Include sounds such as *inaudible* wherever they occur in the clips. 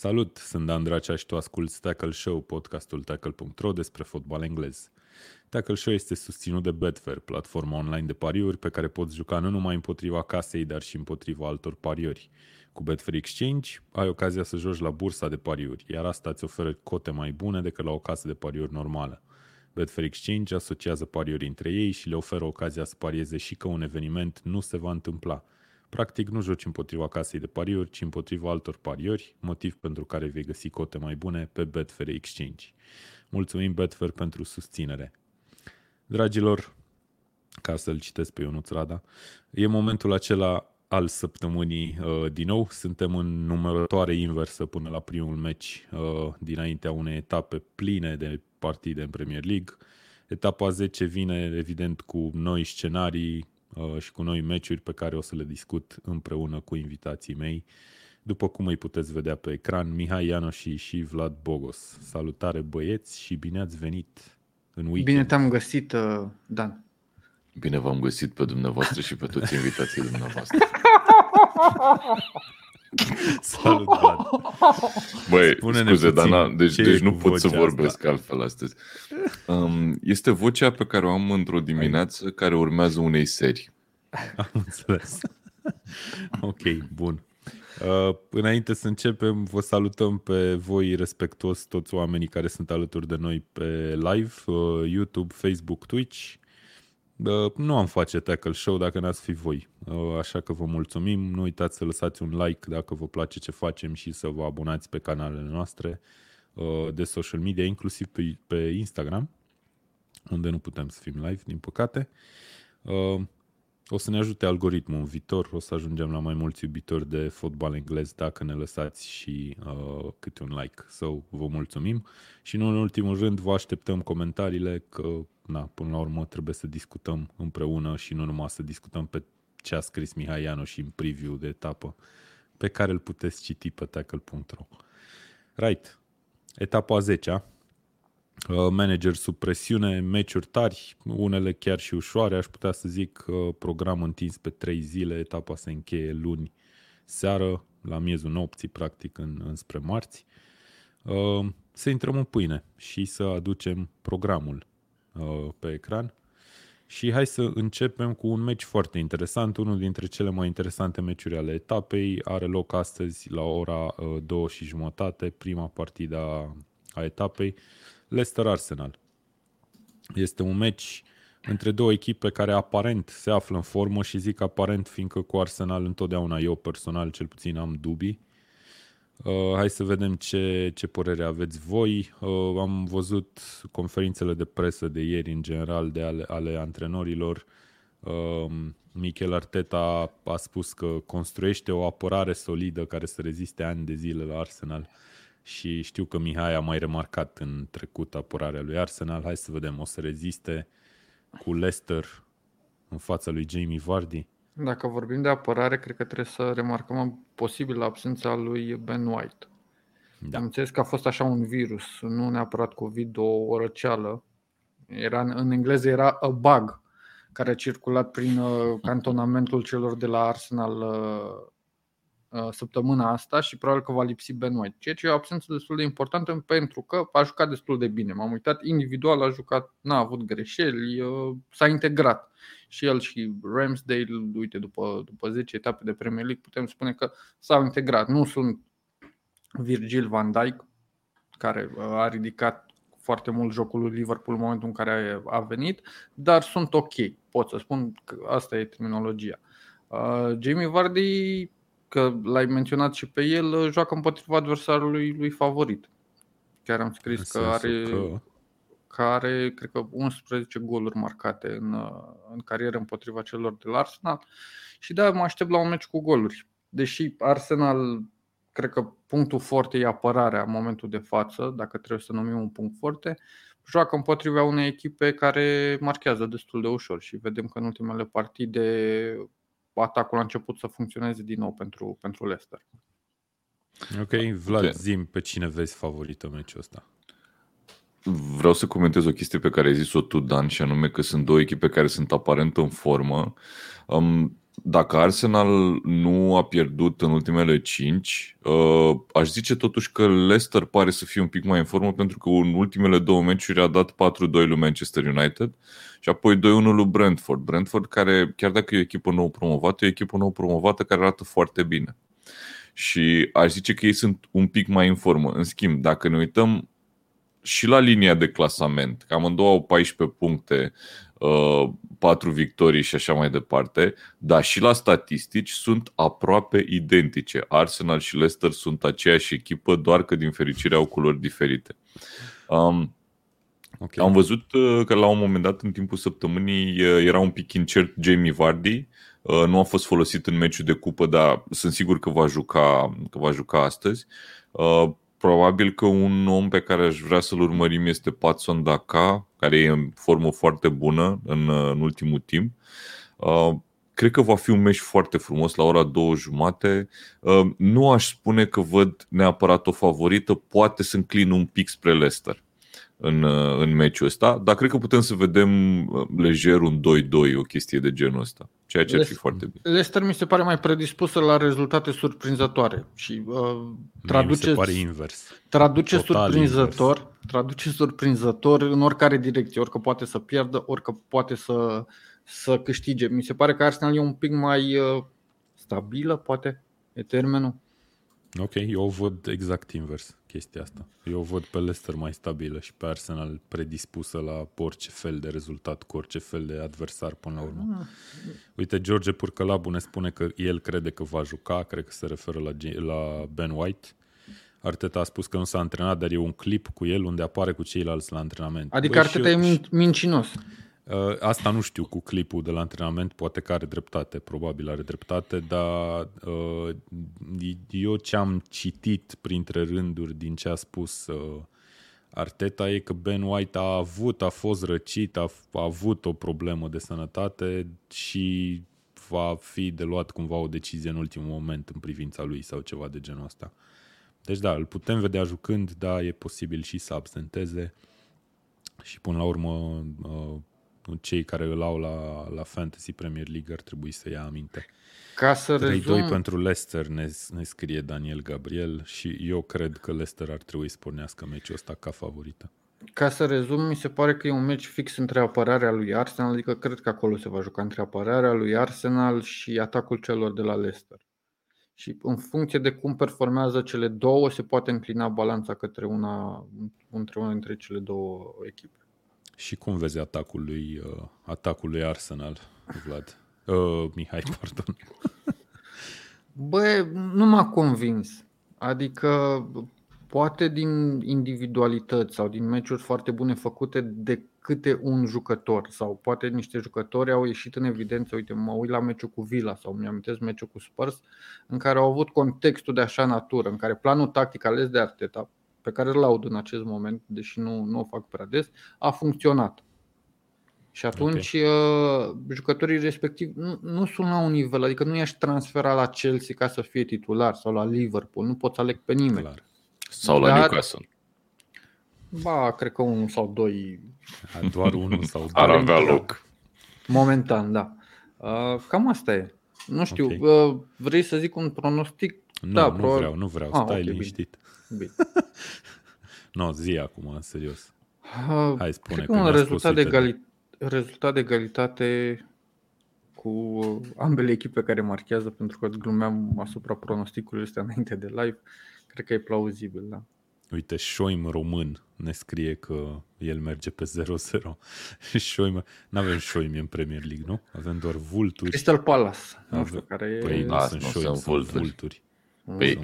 Salut, sunt Dan Dracea și tu asculti Tackle Show, podcastul tackle.ro despre fotbal englez. Tackle Show este susținut de Betfair, platforma online de pariuri pe care poți juca nu numai împotriva casei, dar și împotriva altor pariuri. Cu Betfair Exchange ai ocazia să joci la bursa de pariuri, iar asta îți oferă cote mai bune decât la o casă de pariuri normală. Betfair Exchange asociază pariuri între ei și le oferă ocazia să parieze și că un eveniment nu se va întâmpla – Practic nu joci împotriva casei de pariuri, ci împotriva altor pariori, motiv pentru care vei găsi cote mai bune pe Betfair Exchange. Mulțumim Betfair pentru susținere. Dragilor, ca să-l citesc pe Ionuț Rada, e momentul acela al săptămânii uh, din nou. Suntem în numărătoare inversă până la primul meci uh, dinaintea unei etape pline de partide în Premier League. Etapa 10 vine evident cu noi scenarii, Uh, și cu noi meciuri pe care o să le discut împreună cu invitații mei. După cum îi puteți vedea pe ecran, Mihai Ianoși și Vlad Bogos. Salutare băieți și bine ați venit în weekend. Bine te-am găsit, uh, Dan. Bine v-am găsit pe dumneavoastră și pe toți invitații dumneavoastră. *laughs* *laughs* Salut, Vlad. Băi, Spune-ne scuze, Dana, deci, deci nu pot să vorbesc asta? altfel astăzi. Um, este vocea pe care o am într-o dimineață Hai. care urmează unei serii. *laughs* Am înțeles. *laughs* ok, bun. Uh, înainte să începem, vă salutăm pe voi respectuos toți oamenii care sunt alături de noi pe live, uh, YouTube, Facebook, Twitch nu am face tackle show dacă n-ați fi voi. Așa că vă mulțumim. Nu uitați să lăsați un like dacă vă place ce facem și să vă abonați pe canalele noastre de social media, inclusiv pe, pe Instagram, unde nu putem să fim live, din păcate. O să ne ajute algoritmul în viitor, o să ajungem la mai mulți iubitori de fotbal englez dacă ne lăsați și uh, câte un like. So, vă mulțumim și nu în ultimul rând vă așteptăm comentariile că na, până la urmă trebuie să discutăm împreună și nu numai să discutăm pe ce a scris Mihai Ianu și în preview de etapă pe care îl puteți citi pe tackle.ro. Right. Etapa a 10 uh, manager sub presiune, meciuri tari, unele chiar și ușoare, aș putea să zic uh, program întins pe 3 zile, etapa se încheie luni seară, la miezul nopții, practic, în, înspre marți. Uh, să intrăm în pâine și să aducem programul Uh, pe ecran. Și hai să începem cu un meci foarte interesant, unul dintre cele mai interesante meciuri ale etapei. Are loc astăzi la ora 2 uh, și jumătate, prima partidă a etapei, Leicester-Arsenal. Este un meci între două echipe care aparent se află în formă și zic aparent fiindcă cu Arsenal întotdeauna eu personal cel puțin am dubii. Uh, hai să vedem ce, ce părere aveți voi. Uh, am văzut conferințele de presă de ieri, în general, de ale, ale antrenorilor. Uh, Michel Arteta a spus că construiește o apărare solidă care să reziste ani de zile la Arsenal și știu că Mihai a mai remarcat în trecut apărarea lui Arsenal. Hai să vedem, o să reziste cu Leicester în fața lui Jamie Vardy? Dacă vorbim de apărare, cred că trebuie să remarcăm posibil absența lui Ben White. Da. Am înțeles că a fost așa un virus, nu neapărat COVID, o răceală. Era, în engleză era a bug care a circulat prin uh, cantonamentul celor de la Arsenal uh, Uh, săptămâna asta și probabil că va lipsi Ben White, ceea ce e o absență destul de importantă pentru că a jucat destul de bine. M-am uitat individual, a jucat, n-a avut greșeli, uh, s-a integrat. Și el și Ramsdale, uite, după, după 10 etape de Premier League, putem spune că s-au integrat. Nu sunt Virgil van Dijk, care uh, a ridicat foarte mult jocul lui Liverpool în momentul în care a venit, dar sunt ok, pot să spun că asta e terminologia. Uh, Jamie Vardy că l-ai menționat și pe el, joacă împotriva adversarului lui favorit. Chiar am scris că are, că... că are, cred că, 11 goluri marcate în, în carieră împotriva celor de la Arsenal și da, mă aștept la un meci cu goluri. Deși Arsenal, cred că punctul forte e apărarea în momentul de față, dacă trebuie să numim un punct forte, joacă împotriva unei echipe care marchează destul de ușor și vedem că în ultimele partide atacul a început să funcționeze din nou pentru, pentru Leicester. Ok, Vlad, okay. zim pe cine vezi favorită meciul ăsta. Vreau să comentez o chestie pe care ai zis-o tu, Dan, și anume că sunt două echipe care sunt aparent în formă. Um, dacă Arsenal nu a pierdut în ultimele 5, uh, aș zice totuși că Leicester pare să fie un pic mai în formă pentru că în ultimele două meciuri a dat 4-2 lui Manchester United și apoi 2-1 lui Brentford. Brentford care, chiar dacă e o echipă nou promovată, e o echipă nou promovată care arată foarte bine. Și aș zice că ei sunt un pic mai în formă. În schimb, dacă ne uităm și la linia de clasament, că amândouă au 14 puncte, uh, 4 victorii și așa mai departe, dar și la statistici sunt aproape identice. Arsenal și Leicester sunt aceeași echipă, doar că din fericire au culori diferite. Um, okay. Am văzut uh, că la un moment dat, în timpul săptămânii, uh, era un pic incert Jamie Vardy, uh, nu a fost folosit în meciul de cupă, dar sunt sigur că va juca, că va juca astăzi. Probabil că un om pe care aș vrea să-l urmărim este Patson Daka, care e în formă foarte bună în, în ultimul timp. Uh, cred că va fi un meci foarte frumos la ora două jumate. Uh, nu aș spune că văd neapărat o favorită, poate să înclin un pic spre Leicester în, uh, în meciul ăsta, dar cred că putem să vedem uh, lejer un 2-2, o chestie de genul ăsta, ceea ce ar fi foarte bine. Leicester mi se pare mai predispusă la rezultate surprinzătoare și uh, traduce, mi se pare invers. traduce Total surprinzător, invers. traduce surprinzător în oricare direcție, orică poate să pierdă, orică poate să, să câștige. Mi se pare că Arsenal e un pic mai uh, stabilă, poate, e termenul. Ok, eu o văd exact invers chestia asta. Eu o văd pe Leicester mai stabilă și pe Arsenal predispusă la orice fel de rezultat cu orice fel de adversar până la urmă. Ah. Uite, George Purcălabu ne spune că el crede că va juca, cred că se referă la, la Ben White. Arteta a spus că nu s-a antrenat, dar e un clip cu el unde apare cu ceilalți la antrenament. Adică Băi, Arteta eu... e mincinos. Uh, asta nu știu cu clipul de la antrenament, poate că are dreptate, probabil are dreptate, dar uh, eu ce am citit printre rânduri din ce a spus uh, Arteta e că Ben White a avut, a fost răcit, a, a avut o problemă de sănătate și va fi de luat cumva o decizie în ultimul moment în privința lui sau ceva de genul ăsta. Deci da, îl putem vedea jucând, da, e posibil și să absenteze și până la urmă cei care îl au la, la Fantasy Premier League ar trebui să ia aminte. Ca să 3-2 rezum... pentru Leicester ne, ne scrie Daniel Gabriel și eu cred că Leicester ar trebui să pornească meciul ăsta ca favorită. Ca să rezum, mi se pare că e un meci fix între apărarea lui Arsenal, adică cred că acolo se va juca între apărarea lui Arsenal și atacul celor de la Leicester. Și în funcție de cum performează cele două, se poate înclina balanța către una, între una dintre cele două echipe. Și cum vezi atacul lui, uh, atacul lui Arsenal, Vlad? Uh, Mihai, *laughs* pardon. Bă, nu m-a convins. Adică poate din individualități sau din meciuri foarte bune făcute de câte un jucător sau poate niște jucători au ieșit în evidență, uite, mă uit la meciul cu Villa sau mi amintesc meciul cu Spurs în care au avut contextul de așa natură, în care planul tactic ales de Arteta pe care îl laud în acest moment, deși nu, nu o fac prea des, a funcționat. Și atunci okay. Uh, jucătorii respectivi nu, nu sunt la un nivel, adică nu i-aș transfera la Chelsea ca să fie titular sau la Liverpool, nu pot să aleg pe nimeni. Clar. Sau la Dar, Newcastle. Ba, cred că unul sau doi. Doar unul sau *laughs* doi. Ar avea loc. Momentan, da. Uh, cam asta e. Nu știu, okay. vrei să zic un pronostic? Nu, da, nu probabil... vreau, nu vreau, ah, stai okay, liniștit. Bine. Bine. *laughs* no, zi acum, în serios. Hai, spune. Cred că un rezultat de, egali- rezultat de egalitate cu ambele echipe care marchează, pentru că glumeam asupra pronosticului ăsta înainte de live. Cred că e plauzibil, da. Uite, Șoim român ne scrie că el merge pe 0-0. *laughs* Șoim, nu avem Șoim în Premier League, nu? Avem doar vulturi. Crystal Palace, nu știu, care păi, e... nu sunt Șoim, sunt vulturi. vulturi. Păi,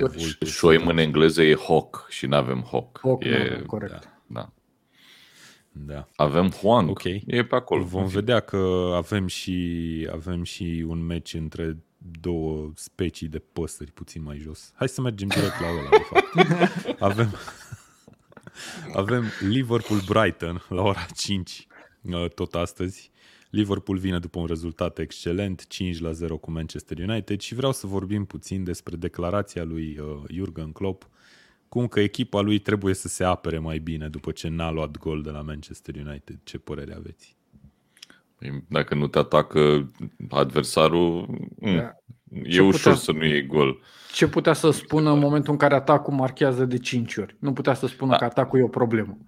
șoim în engleză e hawk și nu avem hawk. Hawk, e, nu, corect. Da, da. Da. Avem Huang. Ok. E pe acolo. Vom vedea că avem și, avem și un meci între două specii de păsări puțin mai jos. Hai să mergem direct la ăla, de fapt. *laughs* Avem, avem Liverpool-Brighton la ora 5 uh, tot astăzi. Liverpool vine după un rezultat excelent, 5 la 0 cu Manchester United și vreau să vorbim puțin despre declarația lui uh, Jurgen Klopp, cum că echipa lui trebuie să se apere mai bine după ce n-a luat gol de la Manchester United. Ce părere aveți? Dacă nu te atacă adversarul, mm, da. e ce ușor putea, să nu iei gol. Ce putea să spună în momentul în care atacul marchează de 5 ori? Nu putea să spună da. că atacul e o problemă.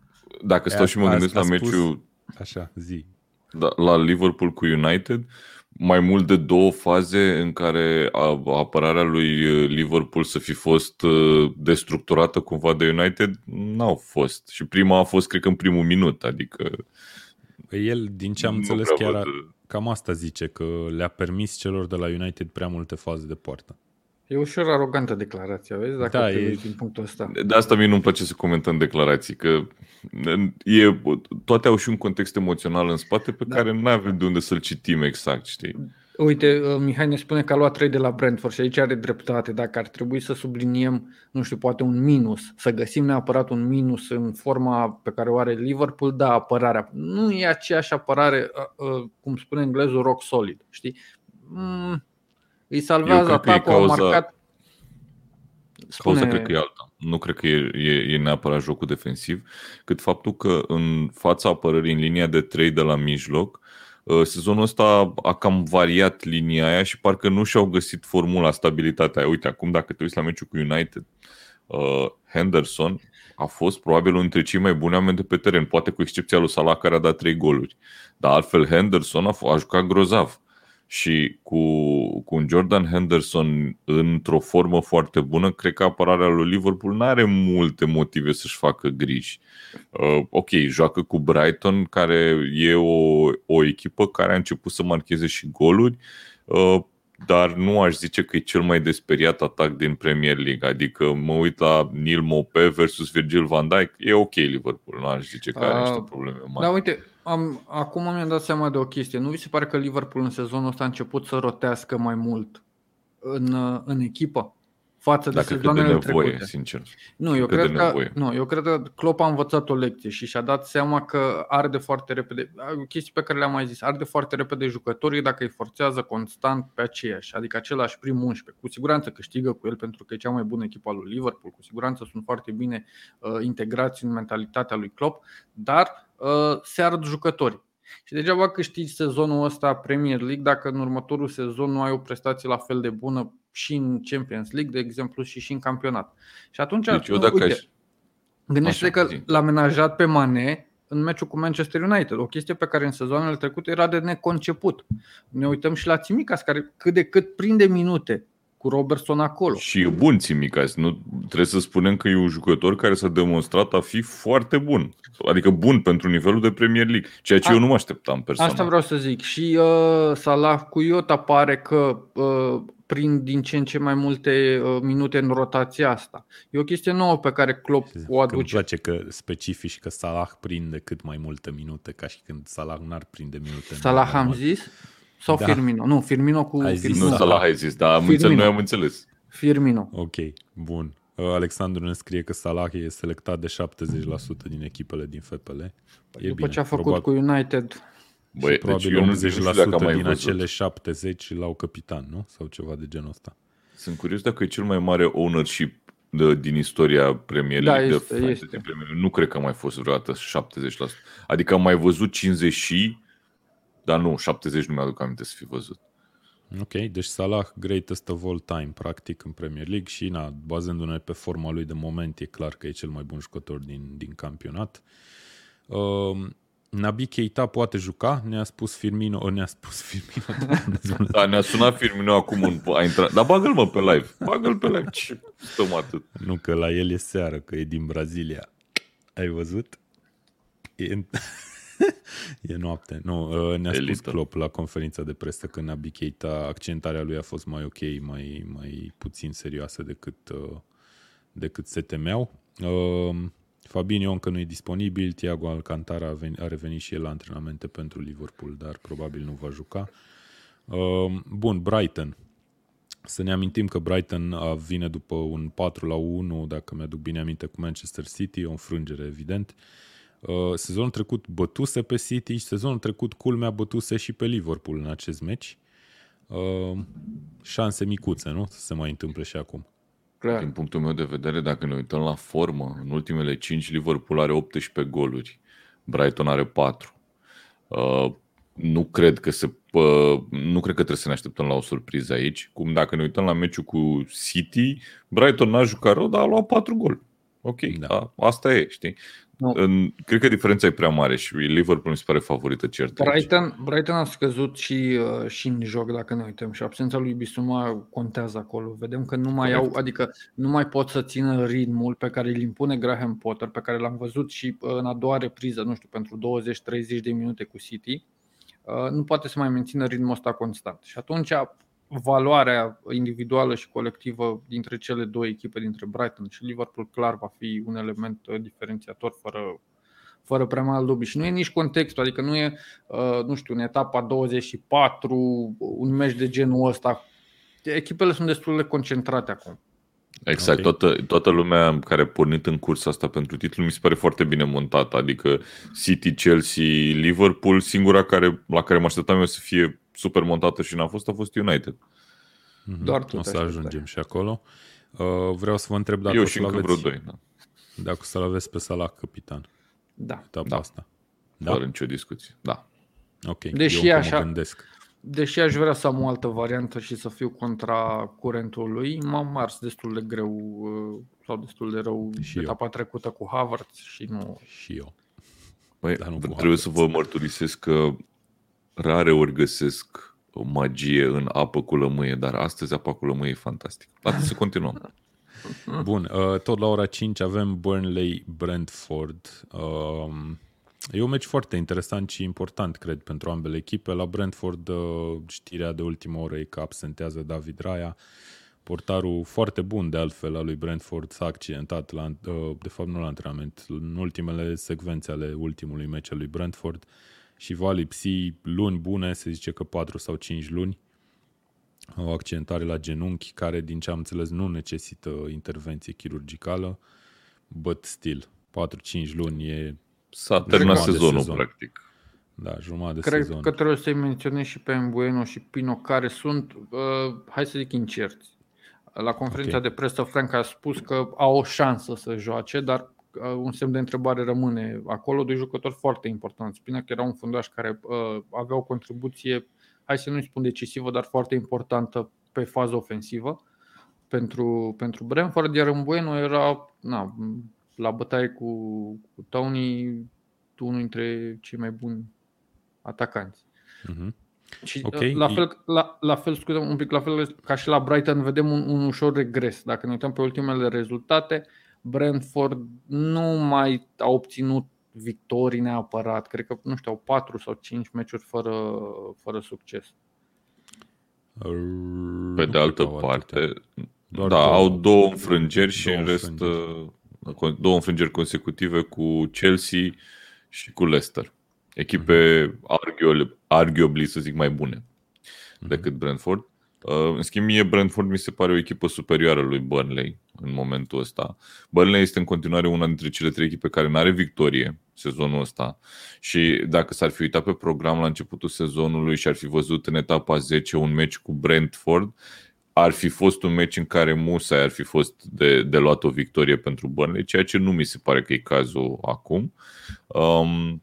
Dacă stau și mă gândesc la meciul Așa, zi. Da, la Liverpool cu United, mai mult de două faze în care apărarea lui Liverpool să fi fost uh, destructurată cumva de United, n-au fost. Și prima a fost, cred că, în primul minut, adică... Păi el, din ce am înțeles, chiar a, cam asta zice, că le-a permis celor de la United prea multe faze de poartă. E ușor arogantă declarația, vezi, dacă da, e... din punctul ăsta. De asta mie nu-mi place să comentăm declarații, că e, toate au și un context emoțional în spate pe da. care nu avem de unde să-l citim exact, știi? Uite, uh, Mihai ne spune că a luat 3 de la Brentford și aici are dreptate. Dacă ar trebui să subliniem, nu știu, poate un minus, să găsim neapărat un minus în forma pe care o are Liverpool, da, apărarea. Nu e aceeași apărare, uh, uh, cum spune englezul, rock solid, știi? Mm, îi salvează atacul, cauza... a marcat Spune... Cauza cred că e alta. Nu cred că e, e, e neapărat jocul defensiv, cât faptul că în fața apărării în linia de 3 de la mijloc, uh, sezonul ăsta a cam variat linia aia și parcă nu și-au găsit formula, stabilitatea aia. Uite, acum dacă te uiți la meciul cu United, uh, Henderson a fost probabil unul dintre cei mai buni oameni de pe teren, poate cu excepția lui Salah care a dat 3 goluri. Dar altfel Henderson a, f- a jucat grozav și cu, cu un Jordan Henderson într-o formă foarte bună, cred că apărarea lui Liverpool nu are multe motive să-și facă griji. Uh, ok, joacă cu Brighton, care e o, o echipă care a început să marcheze și goluri, uh, dar nu aș zice că e cel mai desperiat atac din Premier League. Adică mă uit la Neil Mope versus Virgil van Dijk, e ok Liverpool, nu aș zice că are niște probleme mari. Da, uite, am, acum mi-am dat seama de o chestie. Nu vi se pare că Liverpool în sezonul ăsta a început să rotească mai mult în, în echipă? față de sezoanele de nevoie, trecute. sincer. Nu eu, cred că, nu, eu cred că Klopp a învățat o lecție și și-a dat seama că arde foarte repede, chestii pe care le-am mai zis, arde foarte repede jucătorii dacă îi forțează constant pe aceiași, adică același prim 11. Cu siguranță câștigă cu el pentru că e cea mai bună echipă a lui Liverpool, cu siguranță sunt foarte bine uh, integrați în mentalitatea lui Klopp, dar uh, se ard jucătorii. Și degeaba câștigi sezonul ăsta Premier League dacă în următorul sezon nu ai o prestație la fel de bună și în Champions League, de exemplu, și și în campionat. Și atunci, deci eu dacă uite, aș... gândește că l-a menajat pe Mane în meciul cu Manchester United, o chestie pe care în sezoanele trecute era de neconceput. Ne uităm și la Țimicas, care cât de cât prinde minute cu Robertson acolo. Și e bun Țimicas. Nu, trebuie să spunem că e un jucător care s-a demonstrat a fi foarte bun. Adică bun pentru nivelul de Premier League, ceea ce a, eu nu mă așteptam personal. Asta vreau să zic. Și uh, Salah cu Iota pare că uh, prind din ce în ce mai multe uh, minute în rotația asta. E o chestie nouă pe care Klopp o aduce. Îmi place că specifici că Salah prinde cât mai multe minute, ca și când Salah n-ar prinde minute. Salah am zis? Sau da. Firmino? Nu, Firmino cu ai zis Firmino. Nu, Salah ai zis, dar am înțeles, noi am înțeles. Firmino. Ok, bun. Uh, Alexandru ne scrie că Salah e selectat de 70% din echipele din FPL. E După bine. ce a făcut probabil... cu United, Băi, și probabil deci 80% din văzut. acele 70 l-au capitan, nu? Sau ceva de genul ăsta. Sunt curios dacă e cel mai mare ownership de, din istoria Premier da, League. Da, este, de este. Premier League. Nu cred că a mai fost vreodată 70%. Adică am mai văzut 50 și, dar nu, 70 nu mi-aduc aminte să fi văzut. Ok, deci Salah greatest of all time, practic, în Premier League și, na, bazându-ne pe forma lui de moment, e clar că e cel mai bun jucător din, din campionat. Uh, Nabi Keita poate juca, ne-a spus Firmino, ne-a spus Firmino. *laughs* da, ne-a sunat Firmino acum, în, a intrat, dar bagă-l mă pe live, bagă-l pe live, ce stăm atât. Nu, că la el e seară, că e din Brazilia. Ai văzut? E, *laughs* *laughs* e noapte. Nu, uh, ne-a spus Klopp la conferința de presă că Nabi Keita, accentarea lui a fost mai ok, mai, mai puțin serioasă decât, uh, decât se temeau. Uh, Fabinho încă nu e disponibil, Thiago Alcantara a, venit, a revenit și el la antrenamente pentru Liverpool, dar probabil nu va juca. Uh, bun, Brighton. Să ne amintim că Brighton vine după un 4 la 1, dacă mi-aduc bine aminte, cu Manchester City, o înfrângere evident. Uh, sezonul trecut bătuse pe City și sezonul trecut culmea bătuse și pe Liverpool în acest meci. Uh, șanse micuțe, nu? Să se mai întâmple și acum. Clar. Din punctul meu de vedere, dacă ne uităm la formă, în ultimele 5 Liverpool are 18 goluri, Brighton are 4. Uh, nu cred că se nu cred că trebuie să ne așteptăm la o surpriză aici. Cum dacă ne uităm la meciul cu City, Brighton n-a jucat rău, dar a luat 4 gol. Ok, da. da asta e, știi? Nu. În, cred că diferența e prea mare și Liverpool mi se pare favorită cert. Brighton, Brighton a scăzut și, uh, și în joc, dacă ne uităm, și absența lui Bisuma contează acolo. Vedem că nu mai au, adică nu mai pot să țină ritmul pe care îl impune Graham Potter, pe care l-am văzut și uh, în a doua repriză, nu știu, pentru 20-30 de minute cu City. Uh, nu poate să mai mențină ritmul ăsta constant. Și atunci valoarea individuală și colectivă dintre cele două echipe, dintre Brighton și Liverpool, clar va fi un element uh, diferențiator fără, fără prea mult dubii. Și nu e nici contextul, adică nu e, uh, nu știu, în etapa 24, un meci de genul ăsta. Echipele sunt destul de concentrate acum. Exact, okay. toată, toată lumea care a pornit în cursa asta pentru titlu mi se pare foarte bine montată, adică City, Chelsea, Liverpool, singura care, la care mă așteptam eu să fie super montată și n-a fost, a fost United. Mm-hmm. Doar tu o să ajungem și acolo. Uh, vreau să vă întreb dacă eu o și încă aveți, vreo doi, da. dacă o să-l aveți pe Salah capitan. Da. Etapa da. asta. Da? Fără nicio discuție, da. Ok, Deși eu așa, mă gândesc. Deși aș vrea să am o altă variantă și să fiu contra curentului, m-am mars destul de greu uh, sau destul de rău și etapa eu. trecută cu Harvard și nu... Și eu. Păi, Dar nu trebuie să vă mărturisesc că rare ori găsesc o magie în apă cu lămâie, dar astăzi apa cu lămâie e fantastic. Haideți să continuăm. *laughs* Bun, uh, tot la ora 5 avem Burnley-Brentford. Um, E un meci foarte interesant și important, cred, pentru ambele echipe. La Brentford, uh, știrea de ultimă oră e că absentează David Raya. Portarul foarte bun, de altfel, al lui Brentford s-a accidentat, la, uh, de fapt nu la antrenament, în ultimele secvențe ale ultimului meci al lui Brentford și va lipsi luni bune, se zice că 4 sau 5 luni. O accidentare la genunchi, care, din ce am înțeles, nu necesită intervenție chirurgicală, but still, 4-5 luni e S-a terminat sezonul, sezon. practic. Da, jumătate de Cred sezon. că trebuie să-i menționez și pe Mbueno și Pino, care sunt, uh, hai să zic, incerți. La conferința okay. de presă, Frank a spus că au o șansă să joace, dar uh, un semn de întrebare rămâne acolo. Doi jucători foarte importanți. că era un fundaș care uh, avea o contribuție, hai să nu spun decisivă, dar foarte importantă pe fază ofensivă pentru, pentru Brentford, iar Mbueno era na, la bătaie cu, cu Tony, unul dintre cei mai buni atacanți. Uh-huh. Și okay. la fel, la, la fel, scuze, un pic la fel ca și la Brighton, vedem un, un ușor regres. Dacă ne uităm pe ultimele rezultate, Brentford nu mai a obținut victorii neapărat. Cred că, nu știu, au 4 sau 5 meciuri fără, fără succes. Pe de altă parte, da, două, au două înfrângeri și în rest înfrângeri două înfrângeri consecutive cu Chelsea și cu Leicester. Echipe mm-hmm. arguably, să zic, mai bune mm-hmm. decât Brentford. Uh, în schimb, mie Brentford mi se pare o echipă superioară lui Burnley în momentul ăsta. Burnley este în continuare una dintre cele trei echipe care nu are victorie sezonul ăsta și dacă s-ar fi uitat pe program la începutul sezonului și ar fi văzut în etapa 10 un meci cu Brentford, ar fi fost un meci în care Musa ar fi fost de, de luat o victorie pentru Burnley, ceea ce nu mi se pare că e cazul acum. Um,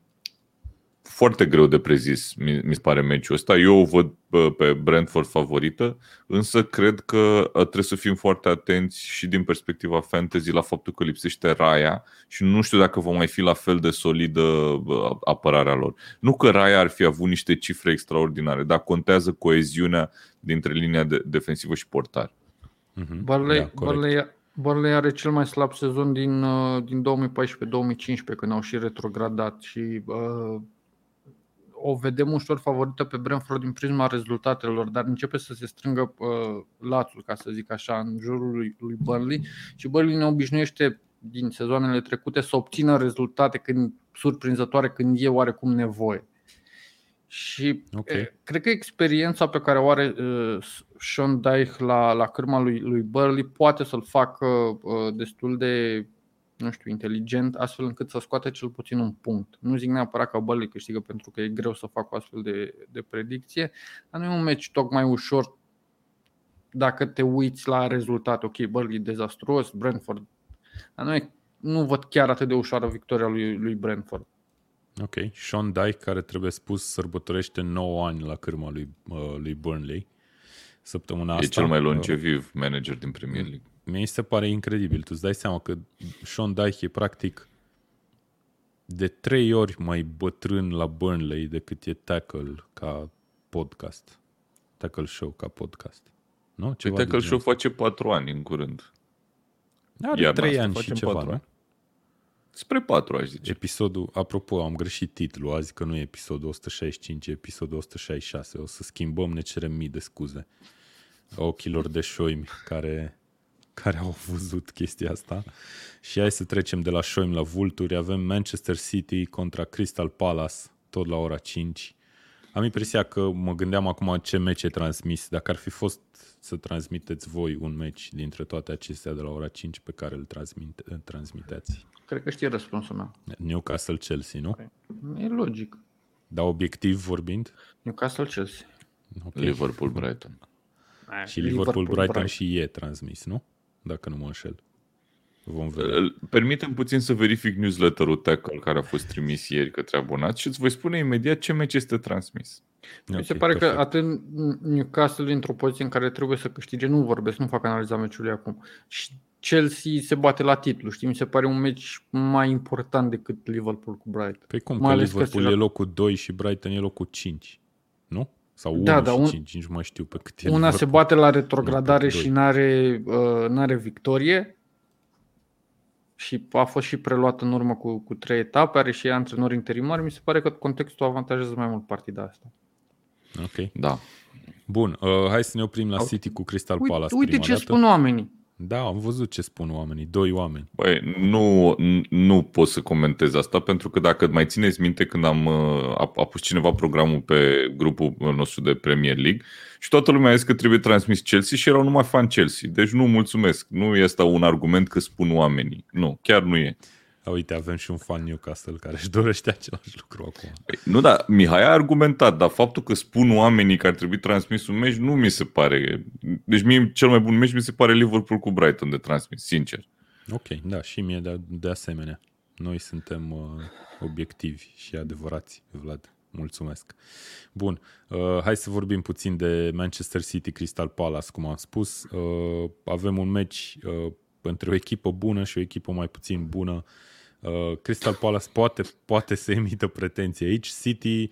foarte greu de prezis, mi, mi se pare meciul ăsta. Eu o văd pe Brentford favorită, însă cred că trebuie să fim foarte atenți și din perspectiva fantasy la faptul că lipsește Raya și nu știu dacă va mai fi la fel de solidă apărarea lor. Nu că Raya ar fi avut niște cifre extraordinare, dar contează coeziunea dintre linia de defensivă și portar. Mm-hmm. Barley, da, Barley, Barley are cel mai slab sezon din, uh, din 2014-2015 când au și retrogradat și uh, o vedem ușor favorită pe Brentford din prisma rezultatelor, dar începe să se strângă uh, lațul, ca să zic așa, în jurul lui, lui Burnley și Burnley ne obișnuiește din sezoanele trecute să obțină rezultate când, surprinzătoare când e oarecum nevoie. Și okay. cred că experiența pe care o are uh, Sean Dyche la, la cârma lui, lui Burley poate să-l facă uh, destul de nu știu, inteligent, astfel încât să scoate cel puțin un punct. Nu zic neapărat că Burnley câștigă pentru că e greu să fac o astfel de, de predicție, dar nu e un meci tocmai ușor dacă te uiți la rezultate. Ok, Burnley dezastruos, Brentford, dar nu, e, nu văd chiar atât de ușoară victoria lui, lui Brentford. Ok. Sean Dyke, care trebuie spus, sărbătorește 9 ani la cârma lui, uh, lui Burnley săptămâna e asta. E cel mai Uh, longeviv manager din Premier League. Mi se pare incredibil. Tu îți dai seama că Sean Dyche e practic de trei ori mai bătrân la Burnley decât e Tackle ca podcast. Tackle Show ca podcast. Nu? Ceva de Tackle genul Show face patru ani în curând. ăsta. Are Iar trei asta ani și facem ceva, patru nu? ani. Spre patru, aș zice. Episodul, apropo, am greșit titlul azi, că nu e episodul 165, e episodul 166. O să schimbăm, ne cerem mii de scuze ochilor de șoimi care, care au văzut chestia asta. Și hai să trecem de la șoimi la vulturi. Avem Manchester City contra Crystal Palace, tot la ora 5. Am impresia că mă gândeam acum ce meci e transmis. Dacă ar fi fost să transmiteți voi un meci dintre toate acestea de la ora 5 pe care îl transmite, transmiteți. Cred că știi răspunsul meu. Newcastle-Chelsea, nu? E logic. Dar obiectiv vorbind? Newcastle-Chelsea. Okay. Liverpool-Brighton. Și Liverpool-Brighton și e transmis, nu? Dacă nu mă înșel. Vom vedea. Îl- Permitem puțin să verific newsletterul Tackle care a fost trimis ieri către abonați și îți voi spune imediat ce meci este transmis. Mi se Ok, pare perfect. că atât Newcastle e într-o poziție în care trebuie să câștige. Nu vorbesc, nu fac analiza meciului acum. Și Chelsea se bate la titlu, știi? Mi se pare un meci mai important decât Liverpool cu Brighton. Păi cum, mai că ales că Liverpool se e joacă- locul 2 și Brighton e locul 5, nu? Sau 1 Da, da, și un- 5, nici nu mai știu pe cât e Una se Liverpool. bate la retrogradare Locul și doi. n-are, uh, n-are victorie. Și a fost și preluat în urmă cu, cu trei etape, are și antrenor interimar. Mi se pare că contextul avantajează mai mult partida asta. Ok. Da. Bun, uh, hai să ne oprim la Uite- City cu Crystal Uite, Palace uite prima ce dată. spun oamenii. Da, am văzut ce spun oamenii, doi oameni. Băi, nu, nu pot să comentez asta pentru că dacă mai țineți minte când am uh, a, a pus cineva programul pe grupul nostru de Premier League și toată lumea a zis că trebuie transmis Chelsea și erau numai fan Chelsea. Deci nu mulțumesc. Nu este un argument că spun oamenii. Nu, chiar nu e. A, uite, avem și un fan Newcastle care își dorește același lucru acum. Păi, Nu, da, Mihai a argumentat, dar faptul că spun oamenii că ar trebui transmis un meci nu mi se pare. Deci mie cel mai bun meci mi se pare Liverpool cu Brighton de transmis, sincer. Ok, da, și mie de, de asemenea. Noi suntem uh, obiectivi și adevărați, Vlad. Mulțumesc. Bun, uh, hai să vorbim puțin de Manchester City Crystal Palace, cum am spus. Uh, avem un meci uh, între o echipă bună și o echipă mai puțin bună. Uh, Crystal Palace poate, poate să emită pretenții aici. City,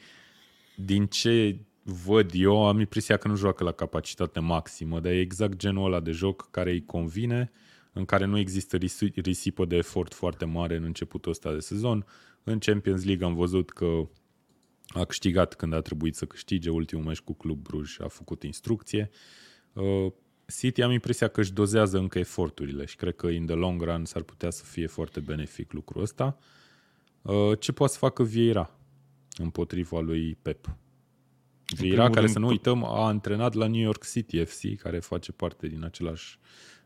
din ce văd eu, am impresia că nu joacă la capacitate maximă, dar e exact genul ăla de joc care îi convine, în care nu există risi- risipă de efort foarte mare în începutul ăsta de sezon. În Champions League am văzut că a câștigat când a trebuit să câștige ultimul meci cu Club Bruj, a făcut instrucție. Uh, City am impresia că își dozează încă eforturile și cred că in the long run s-ar putea să fie foarte benefic lucrul ăsta. Uh, Ce poate să facă Vieira împotriva lui Pep? Vieira, primul care rând, să nu tu- uităm, a antrenat la New York City FC, care face parte din același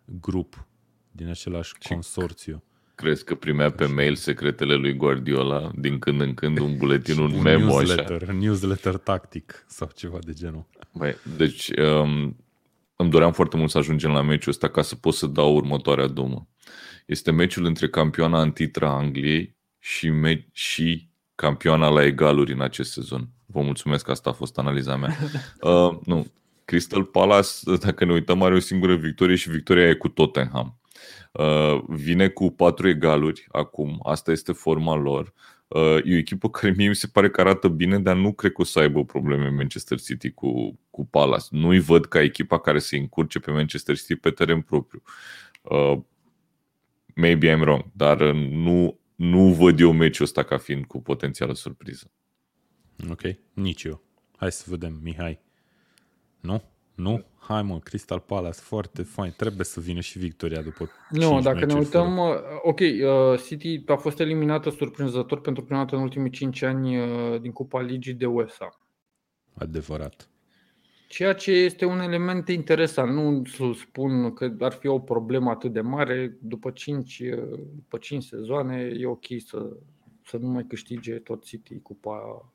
grup, din același consorțiu. Crezi că primea pe mail secretele lui Guardiola din când în când un buletin, un un memo așa? newsletter, newsletter tactic sau ceva de genul. Băi, deci um, îmi doream foarte mult să ajungem la meciul ăsta ca să pot să dau următoarea dumă. Este meciul între campioana antitra Angliei și, me- și campioana la egaluri în acest sezon. Vă mulțumesc, asta a fost analiza mea. *laughs* Uh, nu, Crystal Palace, dacă ne uităm, are o singură victorie și victoria e cu Tottenham. Uh, vine cu patru egaluri acum, asta este forma lor. Uh, e o echipă care mie mi se pare că arată bine, dar nu cred că o să aibă probleme Manchester City cu, cu Palace. Nu-i văd ca echipa care se încurce pe Manchester City pe teren propriu. Uh, maybe I'm wrong, dar uh, nu, nu văd eu meciul ăsta ca fiind cu potențială surpriză. Ok, nici eu. Hai să vedem, Mihai. Nu? Nu? Hai mă, Crystal Palace, foarte fain. Trebuie să vină și victoria după Nu, cinci dacă ne meciuri uităm, fără. uh, ok, uh, City a fost eliminată surprinzător pentru prima dată în ultimii 5 ani uh, din Cupa Ligii de USA. Adevărat. Ceea ce este un element interesant. Nu să spun că ar fi o problemă atât de mare. După 5, după 5 sezoane e ok să, să nu mai câștige tot City Cupa.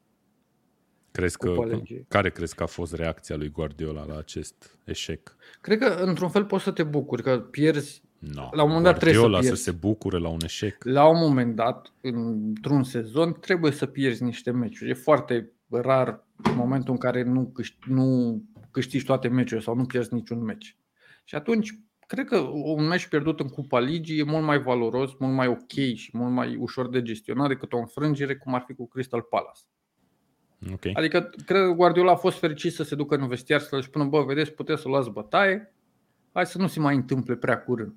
Crezi că, Cupa Legii. care crezi că a fost reacția lui Guardiola la acest eșec? Cred că într-un fel poți să te bucuri că pierzi No. La un moment dat trebuie să Guardiola să pierzi. se bucure la un eșec. La un moment dat, într-un sezon, trebuie să pierzi niște meciuri. E foarte rar momentul în care nu, câști, nu câștigi toate meciurile sau nu pierzi niciun meci. Și atunci, cred că un meci pierdut în Cupa Ligii e mult mai valoros, mult mai ok și mult mai ușor de gestionat decât o înfrângere cum ar fi cu Crystal Palace. Ok. Adică, cred că Guardiola a fost fericit să se ducă în vestiar să le spună, bă, vedeți, puteți să luați bătaie, hai să nu se mai întâmple prea curând.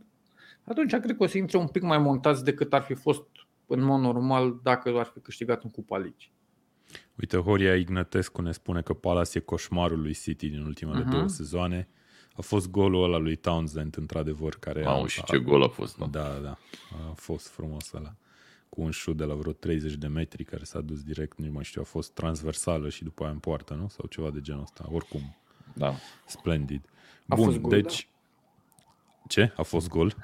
Atunci cred că o să intre un pic mai montați decât ar fi fost în mod normal dacă ar fi câștigat în Cupa Ligii. Uite, Horia Ignătescu ne spune că Palace e coșmarul lui City din ultimele Mhm. două sezoane. A fost golul ăla lui Townsend, într-adevăr, care Mamă, și ce gol a fost, da. Da, da, a fost frumos ăla. Cu un șut de la vreo 30 de metri care s-a dus direct, nu mai știu, a fost transversală și după aia în poartă, nu? Sau ceva de genul ăsta. Oricum, da. splendid. A Bun, fost gol, da. deci... Ce? A fost gol?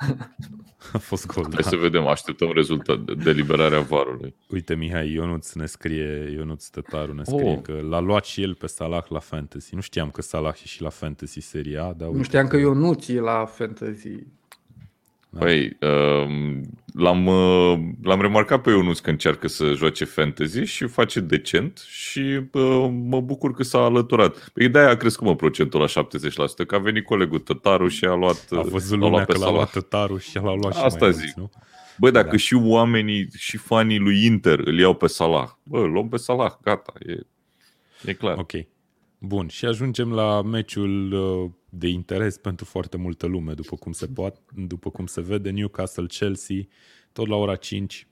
*laughs* a fost gol, Hai da. să vedem, așteptăm rezultat de deliberarea varului. Uite, Mihai, Ionuț ne scrie, Ionuț Tătaru ne scrie Oh. că l-a luat și el pe Salah la Fantasy. Nu știam că Salah e și la Fantasy Serie A, dar Nu uite știam că eu nu ți la fantasy. Da. Păi, um, l-am, uh, l-am remarcat pe Ionuț că încearcă să joace fantasy și face decent și uh, mă bucur că s-a alăturat. Păi de-aia a crescut mă procentul la 70%, că a venit colegul Tătaru și a luat, A văzut l-a lumea luat pe că l-a Salah. luat Tătaru și l-a luat și Asta mai zic. mulți, nu? Bă, dacă Da. și oamenii și fanii lui Inter îl iau pe Salah, bă, îl luăm pe Salah, gata, e, e clar. Ok. Bun, și ajungem la meciul uh, de interes pentru foarte multă lume, după cum se poate, după cum se vede, Newcastle-Chelsea, tot la ora 5.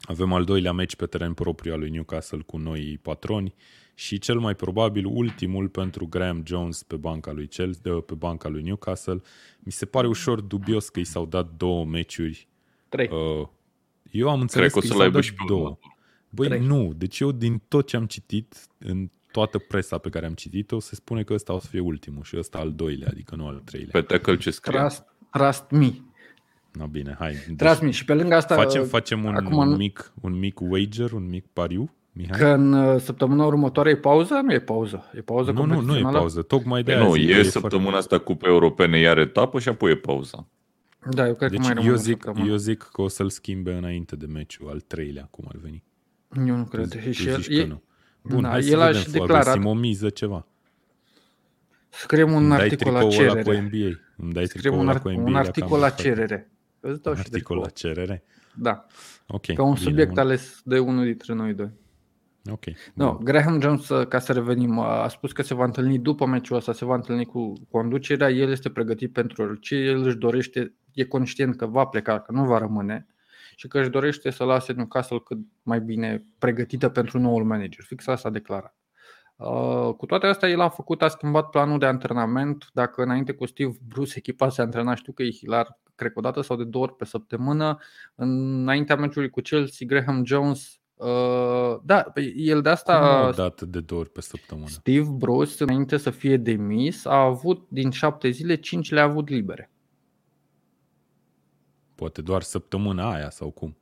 Avem al doilea meci pe teren propriu al lui Newcastle cu noi patroni și cel mai probabil ultimul pentru Graham Jones pe banca lui Chelsea, de, pe banca lui Newcastle. Mi se pare ușor dubios că i s-au dat două meciuri. Trei. Uh, eu am înțeles Cred că o că, să-l i s-au aibă dat și pe două. următorul. Băi, Trei. nu. Deci eu din tot ce am citit, în toată presa pe care am citit-o, se spune că ăsta o să fie ultimul și ăsta al doilea, adică nu al treilea. Pe tackle ce scrie? Trust, trust me. Na bine, hai. Deci Trust me. Și pe lângă asta, facem, facem un, acum un, nu- mic, un mic wager, un mic pariu, Mihai? că în uh, săptămâna următoare e pauză? Nu e pauză. E pauză nu, nu, nu e competițională? pauză. Tocmai de Păi aia nu, zic că e foarte- săptămâna asta Cupa Europene, iar etapă și apoi e pauza. Da, eu cred Deci că mai rămâne eu o zic, săptămână. eu zic că o să-l schimbe înainte de meciul al treilea, cum ar veni. Eu nu Tu, cred. tu și el, zici că e, nu. Bun, da, hai să el a vedem, și Flaviu, declarat. Găsim o miză, ceva. scriem un Îmi dai articol la tricoul ăla cu cerere. NBA. Îmi dai Scriem un, tricoul ăla art- cu NBA. un dacă articol am la făcut. cerere. Îți dau Un și articol la tricoul. cerere. Da. Ok. Ca un bine, subiect un- ales de unul dintre noi doi. Ok. No, bun. Graham Jones, uh, ca să revenim, a spus că se va întâlni după meciul ăsta, se va întâlni cu conducerea, el este pregătit pentru orice, el își dorește, e conștient că va pleca, că nu va rămâne și că își dorește să lase Newcastle cât mai bine pregătită pentru noul manager. Fix asta a declarat. Uh, cu toate astea, el a făcut, a schimbat planul de antrenament. Dacă înainte cu Steve Bruce echipa se antrena, știu că e hilar, cred că o dată sau de două ori pe săptămână, înaintea meciului cu Chelsea, Graham Jones, uh, da, pe- el de asta Cum o dată de două ori pe săptămână. Steve Bruce, înainte să fie demis, a avut din șapte zile, cinci le-a avut libere. Poate doar săptămâna aia sau cum.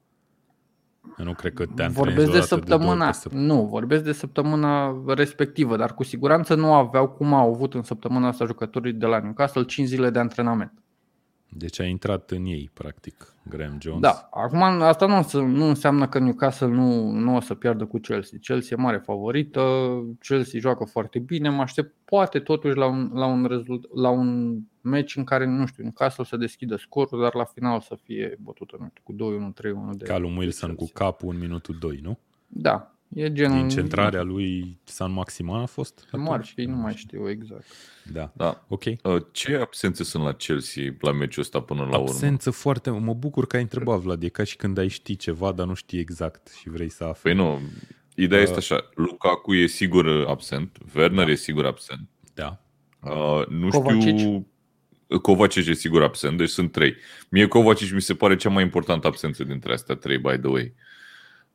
Eu nu cred că te antrenezi Vorbesc de o dată două ori săptămâna, pe săptămână. nu, vorbesc de săptămâna respectivă, dar cu siguranță nu aveau cum au avut în săptămâna asta jucătorii de la Newcastle 5 zile de antrenament. Deci a intrat în ei, practic, Graham Jones. Da, acum asta nu, înse- nu înseamnă că Newcastle nu, nu o să piardă cu Chelsea. Chelsea e mare favorită, Chelsea joacă foarte bine, mă aștept poate totuși la un, la un, rezult, la un match în care, nu știu, Newcastle să deschidă scorul, dar la final să fie bătută, nu știu, cu 2-1, 3-1 de Calum de Wilson cu Chelsea. capul în minutul 2, nu? Da, e genul... Din centrarea lui San Maximan a fost? Cum ar atunci? fi, nu mai știu exact. Da. Da. Ok. Uh, Ce absențe sunt la Chelsea la meciul ăsta până la urmă? Absență foarte... Mă bucur că ai întrebat, Vlad. E ca și când ai ști ceva, dar nu știi exact și vrei să afli. Păi nu, ideea Uh, este așa, Lukaku e sigur absent, Werner e sigur absent, Da. uh, nu Kovacic? știu... Kovacic e sigur absent, deci sunt trei. Mie Kovacic mi se pare cea mai importantă absență dintre astea trei, by the way.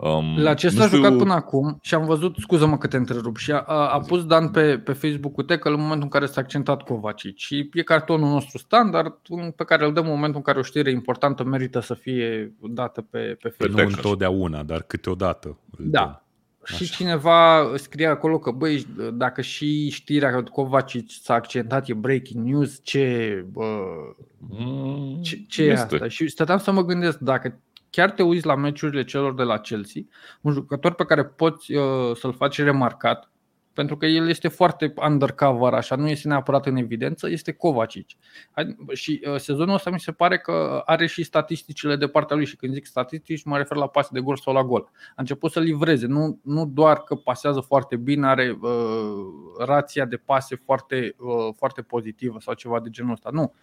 Um, La ce nu s-a știu- jucat până acum și am văzut, scuză-mă că te întrerup, și a, a, a pus Dan pe, pe Facebook-ul tău că în momentul în care s-a accentat Kovacic și e cartonul nostru standard un- pe care îl dăm în momentul în care o știre importantă merită să fie dată pe, pe Păi Facebook. nu Exact. întotdeauna, dar câteodată. îl Da. și cineva scrie acolo că, băi, dacă și știrea că Kovacic s-a accentat e breaking news, ce, bă, ce, ce e asta? Și stăteam să mă gândesc, dacă chiar te uiți la meciurile celor de la Chelsea, un jucător pe care poți uh, să-l faci remarcat, pentru că el este foarte undercover, așa, nu este neapărat în evidență, este Kovacic. Și uh, sezonul ăsta mi se pare că are și statisticile de partea lui și când zic statistici mă refer la pase de gol sau la gol. A început să livreze, nu, nu doar că pasează foarte bine, are uh, rația de pase foarte, uh, foarte pozitivă sau ceva de genul ăsta. Nu.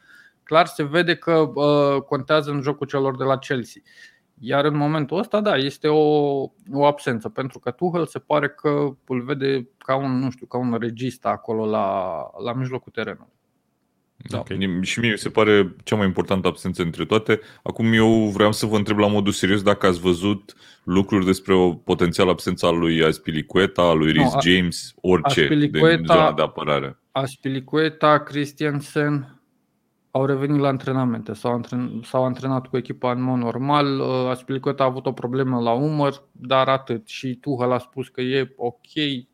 Clar se vede că uh, contează în jocul celor de la Chelsea. Iar în momentul ăsta, da, este o, o absență, pentru că Tuchel se pare că îl vede ca un, nu știu, ca un regista acolo la, la mijlocul terenului. Da. Okay. Și mie mi se pare cea mai importantă absență între toate. Acum eu vreau să vă întreb la modul serios dacă ați văzut lucruri despre o potențială absență a lui Aspilicueta, a lui Rhys no, James, orice din zona de apărare. Aspilicueta, Christiansen, au revenit la antrenamente, s-au, antren- s-au antrenat cu echipa în mod normal. Uh, Aspilicueta a avut o problemă la umăr, dar atât. Și Tuchel a spus că e ok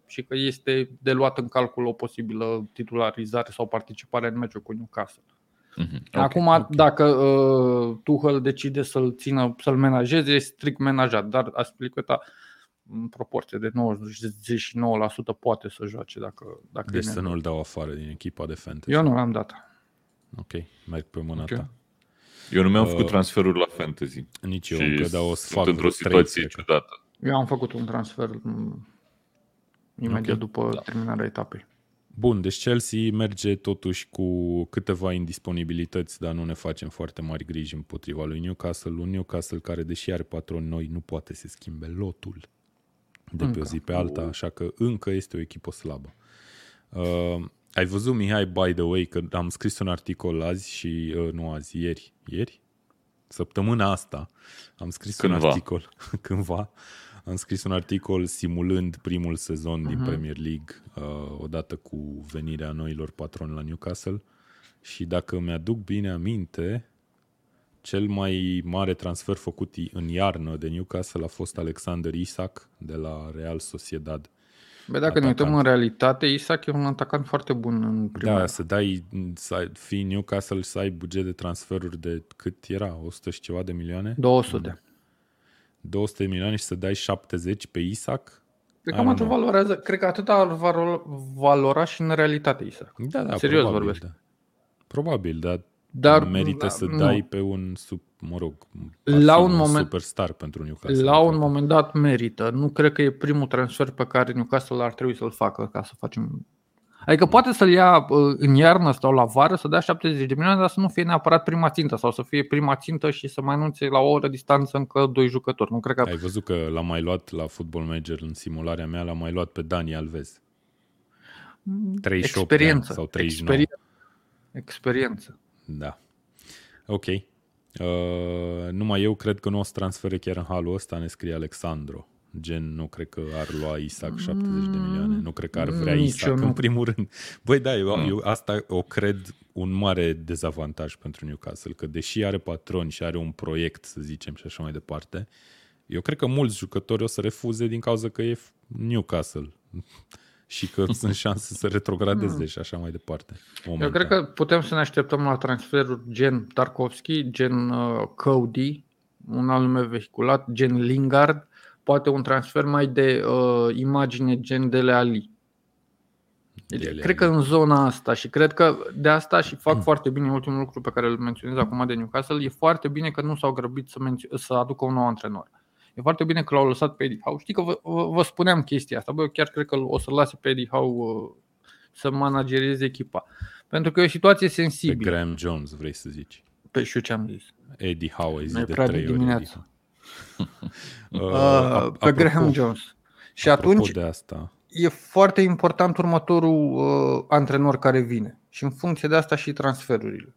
și că este de luat în calcul o posibilă titularizare sau participare în meciul cu Newcastle. Mm-hmm. Okay, Acum, okay. dacă uh, Tuchel decide să-l țină, să-l menajeze, e strict menajat, dar Aspilicueta în proporție de 99% poate să joace dacă, dacă Deci să nu-l dau afară din echipa de fantasy. Eu nu l-am dat. Ok, merg pe mâna okay. ta. Eu nu mi-am uh, făcut transferuri la fantasy. Nici eu, încă, dar o să fac într-o situație 3, ciudată. Eu am făcut un transfer mm, imediat okay. după da. terminarea etapei. Bun, deci Chelsea merge totuși cu câteva indisponibilități, dar nu ne facem foarte mari griji împotriva lui Newcastle. Un Newcastle care, deși are patroni noi, nu poate să schimbe lotul de încă. pe o zi pe alta, așa că încă este o echipă slabă. Uh, ai văzut, Mihai, by the way, că am scris un articol azi și, uh, nu azi, ieri, ieri? Săptămâna asta am scris cândva. un articol, *laughs* cândva, am scris un articol simulând primul sezon uh-huh. din mhm. Premier League, uh, odată cu venirea noilor patroni la Newcastle. Și dacă mi-aduc bine aminte, cel mai mare transfer făcut în iarnă de Newcastle a fost Alexander Isak de la Real Sociedad. Bă, dacă atacant. ne uităm în realitate, Isaac e un atacant foarte bun în prima. Da, să dai, să fii Newcastle să ai buget de transferuri de cât era? 100 și ceva de milioane? 200. 200 de milioane și să dai 70 pe Isaac? Cred că atât valorează, cred că atât ar valora și în realitate Isaac. Da, da, Serios probabil, vorbesc. Da. Probabil, dar dar merită da, să nu. dai pe un sub, mă rog, la un, un moment, superstar pentru Newcastle. La un moment dat merită. Nu cred că e primul transfer pe care Newcastle ar trebui să-l facă ca să facem Adică poate să-l ia uh, în iarnă sau la vară, să dea 70 de milioane, dar să nu fie neapărat prima țintă sau să fie prima țintă și să mai anunțe la o oră distanță încă doi jucători. Nu cred că... Ai văzut că l-am mai luat la Football Manager în simularea mea, l-am mai luat pe Dani Alves. 38 Experiență. sau 39. Experiență. Experiență. Da. Ok. Uh, numai eu cred că nu o să transfere chiar în halul ăsta, ne scrie Alexandru. Gen, nu cred că ar lua Isaac 70 de milioane. Nu cred că ar vrea Nici Isaac în primul rând. Băi, da, eu, mm. eu asta o cred un mare dezavantaj pentru Newcastle, că deși are patron și are un proiect, să zicem, și așa mai departe, eu cred că mulți jucători o să refuze din cauza că e Newcastle și că *laughs* sunt șanse să retrogradeze hmm. și așa mai departe. Momentan. Eu cred că putem să ne așteptăm la transferuri gen Tarkovski, gen uh, Cody, un alt nume vehiculat, gen Lingard, poate un transfer mai de uh, imagine gen Dele Ali. Deci, Dele cred Ali. că în zona asta și cred că de asta și fac foarte bine ultimul lucru pe care îl menționez acum de Newcastle, e foarte bine că nu s-au grăbit să, menț- să aducă un nou antrenor. E foarte bine că l-au lăsat pe Eddie Howe. Știi că vă, vă, vă spuneam chestia asta. Bă, eu chiar cred că o să-l lase pe Eddie Howe uh, să managereze echipa. Pentru că e o situație sensibilă. Pe Graham Jones vrei să zici. Pe și eu ce am zis. Eddie Howe ai zis de trei ori. Dimineața. *laughs* *laughs* uh, uh, pe Graham Jones. Și atunci de asta. e foarte important următorul uh, antrenor care vine. Și în funcție de asta și transferurile.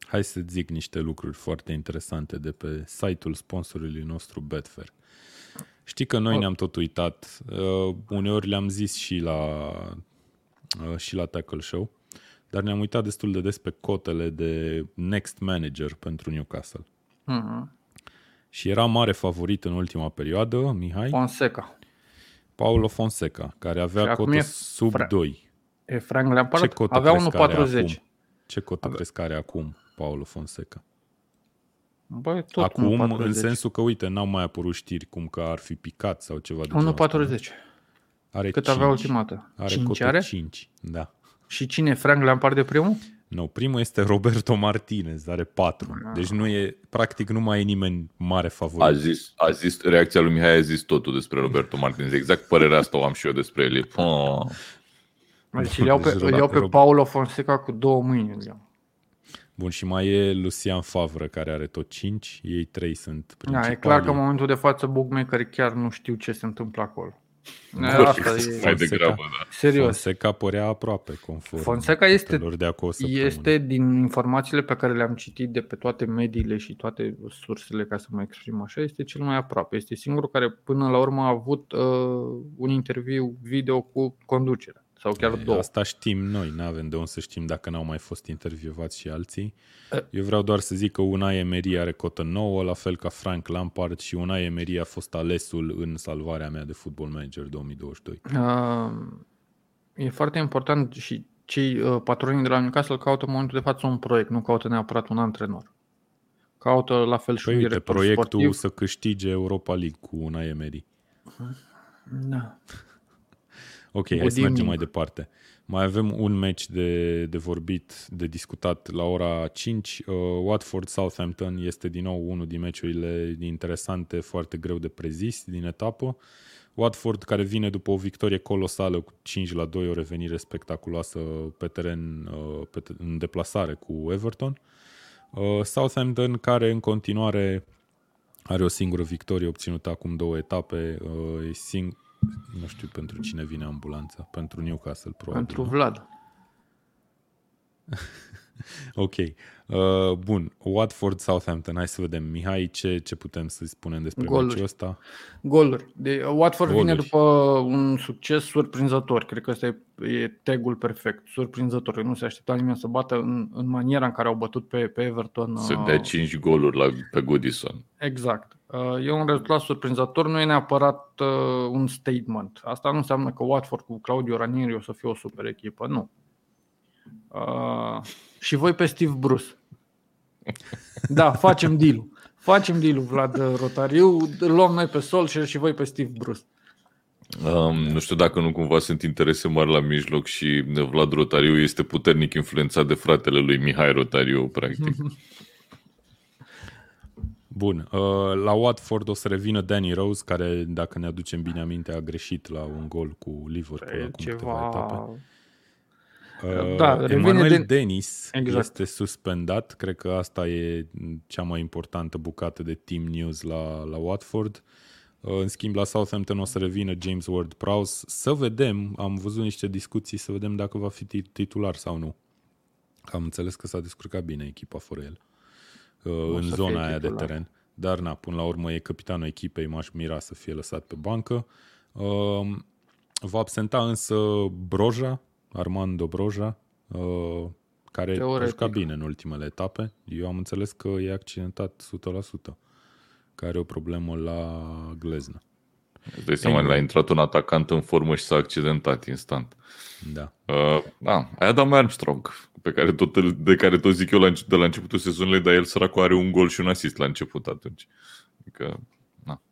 Hai să zic niște lucruri foarte interesante de pe site-ul sponsorului nostru Betfair. Știi că noi ne-am tot uitat, uh, uneori le-am zis și la, uh, și la Tackle Show, dar ne-am uitat destul de des pe cotele de next manager pentru Newcastle. Uh-huh. Și era mare favorit în ultima perioadă, Mihai. Fonseca. Paulo Fonseca, care avea cotă sub Fra- 2. E Frank Lampard? Ce cotă avea 1,40. Ce cotă Ave... crezi că are acum Paulo Fonseca? Băi, tot Acum, în sensul că, uite, n-au mai apărut știri cum că ar fi picat sau ceva de 1,40. Are Cât 5. avea ultimată? Are 5 are? 5, da. Și cine? Frank Lampard de primul? Nu, primul este Roberto Martinez, are 4. Ah. Deci nu e, practic nu mai e nimeni mare favorit. A zis, a zis, reacția lui Mihai a zis totul despre Roberto Martinez. Exact părerea asta o am și eu despre el. Oh. Deci îl iau pe, îl iau pe Paulo Fonseca cu două mâini. Îl iau. Bun, și mai e Lucian Favre, care are tot 5. Ei trei sunt principali. Da, e clar că în momentul de față bookmakerii chiar nu știu ce se întâmplă acolo. Asta e... Mai degrabă, da. Serios. Fonseca părea aproape, conform Fonseca este, de este din informațiile pe care le-am citit de pe toate mediile și toate sursele, ca să mă exprim așa, este cel mai aproape. Este singurul care până la urmă a avut uh, un interviu video cu conducerea. Sau chiar două. Asta știm noi, nu avem de unde să știm dacă n-au mai fost intervievați și alții. Eu vreau doar să zic că Unai Emery are cotă nouă, la fel ca Frank Lampard și Unai Emery a fost alesul în salvarea mea de Football Manager 2022. Uh, e foarte important și cei uh, patronii de la Newcastle caută în momentul de față un proiect, nu caută neapărat un antrenor. Caută la fel și păi un uite, director proiectul sportiv. să câștige Europa League cu Unai Emery. Da. Ok, hai să mergem mai departe. Mai avem un match de, de vorbit, de discutat la ora 5. Uh, Watford-Southampton este din nou unul din meciurile interesante, foarte greu de prezis din etapă. Watford care vine după o victorie colosală cu 5 la 2, o revenire spectaculoasă pe teren, uh, pe, în deplasare cu Everton. Uh, Southampton care în continuare are o singură victorie obținută acum două etape, uh, e sing- nu știu pentru cine vine ambulanța. Pentru Newcastle, probabil. Pentru Vlad. *laughs* *laughs* ok. Uh, bun. Watford, Southampton. Hai să vedem. Mihai, ce, ce putem să spunem despre Goluri. meciul ăsta? Goluri. De, Watford Goluri. vine după un succes surprinzător. Cred că ăsta e, e tagul perfect. Surprinzător. Nu se aștepta nimeni să bată în, în maniera în care au bătut pe, pe Everton. Să dea 5 uh, goluri la, pe Goodison. Exact. Uh, e un rezultat surprinzător, nu e neapărat uh, un statement. Asta nu înseamnă că Watford cu Claudio Ranieri o să fie o super echipă, nu. Uh, și voi pe Steve Bruce. Da, facem deal Facem deal Vlad Rotariu, luăm noi pe Sol și voi pe Steve Bruce. Um, nu știu dacă nu cumva sunt interese mari la mijloc și Vlad Rotariu este puternic influențat de fratele lui Mihai Rotariu, practic. *laughs* Bun. Uh, la Watford o să revină Danny Rose, care, dacă ne aducem bine aminte, a greșit la un gol cu Liverpool e acum ceva... câteva etape. Uh, da, Emanuel de... Dennis exact. este suspendat. Cred că asta e cea mai importantă bucată de team news la, la Watford. Uh, în schimb, la Southampton o să revină James Ward-Prowse. Să vedem, am văzut niște discuții, să vedem dacă va fi titular sau nu. Am înțeles că s-a descurcat bine echipa fără el. Uh, în zona aia de teren. Dar, na, până la urmă e capitanul echipei, m-aș mira să fie lăsat pe bancă. Uh, va absenta însă Broja, Armando Broja, uh, care Teoretic. a jucat bine în ultimele etape. Eu am înțeles că e accidentat 100%, că are o problemă la gleznă. Îți dai seama, a intrat un atacant în formă și s-a accidentat instant. Da. Uh, da, aia Adam Armstrong, pe care tot, de care tot zic eu la, de la începutul sezonului, dar el săracul are un gol și un asist la început atunci. Adică, na.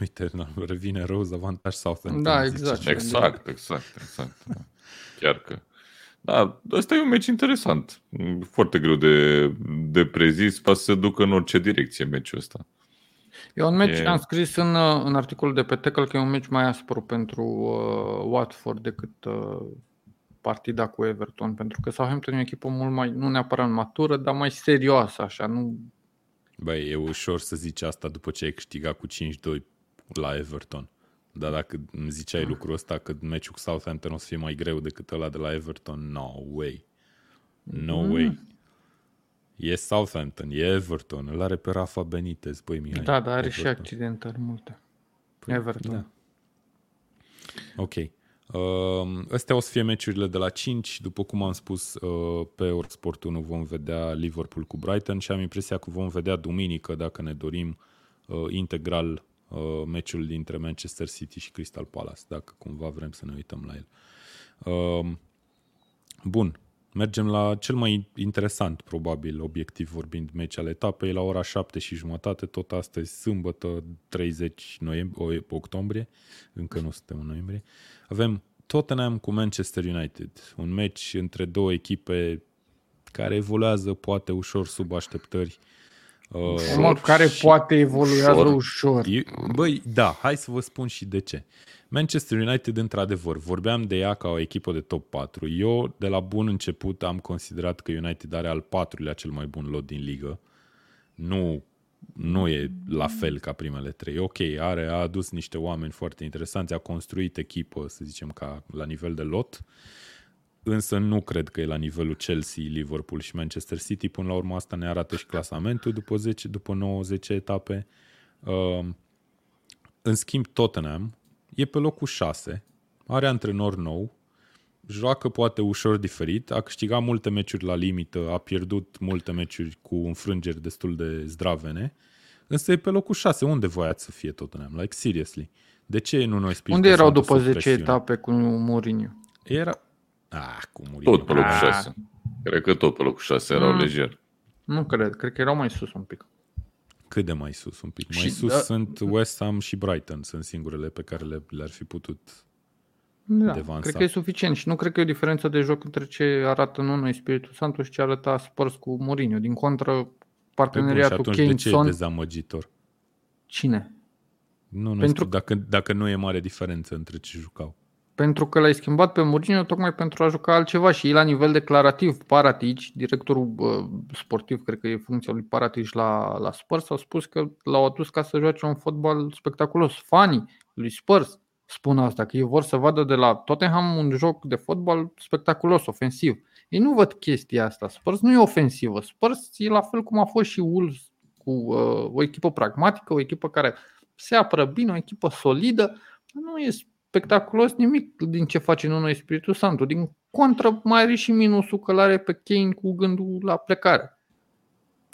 Uite, na, revine Rose, avantaj Southampton. Da, exact. Zice. Exact, exact, exact. Da. Chiar că. Da, ăsta e un meci interesant. Foarte greu de, de prezis, poate să se ducă în orice direcție meciul ăsta. E un meci, e... am scris în, în articolul de pe Tackle că e un meci mai aspru pentru uh, Watford decât uh, partida cu Everton, pentru că Southampton e o echipă mult mai, nu neapărat matură, dar mai serioasă, așa, nu... Băi, e ușor să zici asta după ce ai câștigat cu 5-2 la Everton. Dar dacă îmi ziceai ah. lucrul ăsta că meciul cu Southampton o să fie mai greu decât ăla de la Everton, no way. No mm. way. E Southampton, e Everton, îl are pe Rafa Benitez, băi Mihai. Da, dar are Everton. și accidentări multe. Păi, Everton. Da. Ok. Uh, astea o să fie meciurile de la 5. După cum am spus, uh, pe Eurosport 1 vom vedea Liverpool cu Brighton și am impresia că vom vedea duminică, dacă ne dorim, uh, integral uh, meciul dintre Manchester City și Crystal Palace, dacă cumva vrem să ne uităm la el. Uh, bun, mergem la cel mai interesant, probabil, obiectiv vorbind, meci al etapei, la ora 7 și jumătate, tot astăzi, sâmbătă, 30 noiembrie, octombrie, încă nu suntem în noiembrie. Avem Tottenham cu Manchester United, un meci între două echipe care evoluează poate ușor sub așteptări. Uh, care poate evoluează ușor. ușor. Băi, da, hai să vă spun și de ce. Manchester United, într-adevăr, vorbeam de ea ca o echipă de top 4. Eu, de la bun început, am considerat că United are al patrulea cel mai bun lot din ligă. Nu, nu e la fel ca primele trei. Ok, are, a adus niște oameni foarte interesanți, a construit echipă, să zicem, ca la nivel de lot, însă nu cred că e la nivelul Chelsea, Liverpool și Manchester City. Până la urmă asta ne arată și clasamentul după, 10, după 9-10 etape. Uh, în schimb, Tottenham e pe locul 6, are antrenor nou, joacă poate ușor diferit, a câștigat multe meciuri la limită, a pierdut multe meciuri cu înfrângeri destul de zdravene, însă e pe locul 6. Unde voiați să fie Tottenham? Like, seriously. De ce nu noi Unde erau după 10 etape cu Mourinho? Era... Ah, cu Mourinho. Tot pe locul 6. Ah. Cred că tot pe locul 6 erau mm. lejer. Nu cred, cred că erau mai sus un pic. Cât de mai sus un pic? Mai și sus da, sunt West Ham și Brighton, sunt singurele pe care le, le-ar fi putut da, devansa. cred că e suficient și nu cred că e o diferență de joc între ce arată Nuno Spiritul Santo și ce arăta Spurs cu Mourinho. Din contră, parteneriatul bun, și Kane de ce e dezamăgitor? Cine? Nu, nu Pentru... știu, dacă, dacă nu e mare diferență între ce jucau pentru că l-ai schimbat pe Mourinho tocmai pentru a juca altceva și la nivel declarativ, Paratici, directorul uh, sportiv, cred că e funcția lui Paratici la, la Spurs, au spus că l-au adus ca să joace un fotbal spectaculos. Fanii lui Spurs spun asta, că ei vor să vadă de la Tottenham un joc de fotbal spectaculos, ofensiv. Ei nu văd chestia asta. Spurs nu e ofensivă. Spurs e la fel cum a fost și Wolves cu uh, o echipă pragmatică, o echipă care se apără bine, o echipă solidă. Nu e spectaculos nimic din ce face Nuno Spiritul Santo. Din contră, mai are și minusul că l-are pe Kane cu gândul la plecare.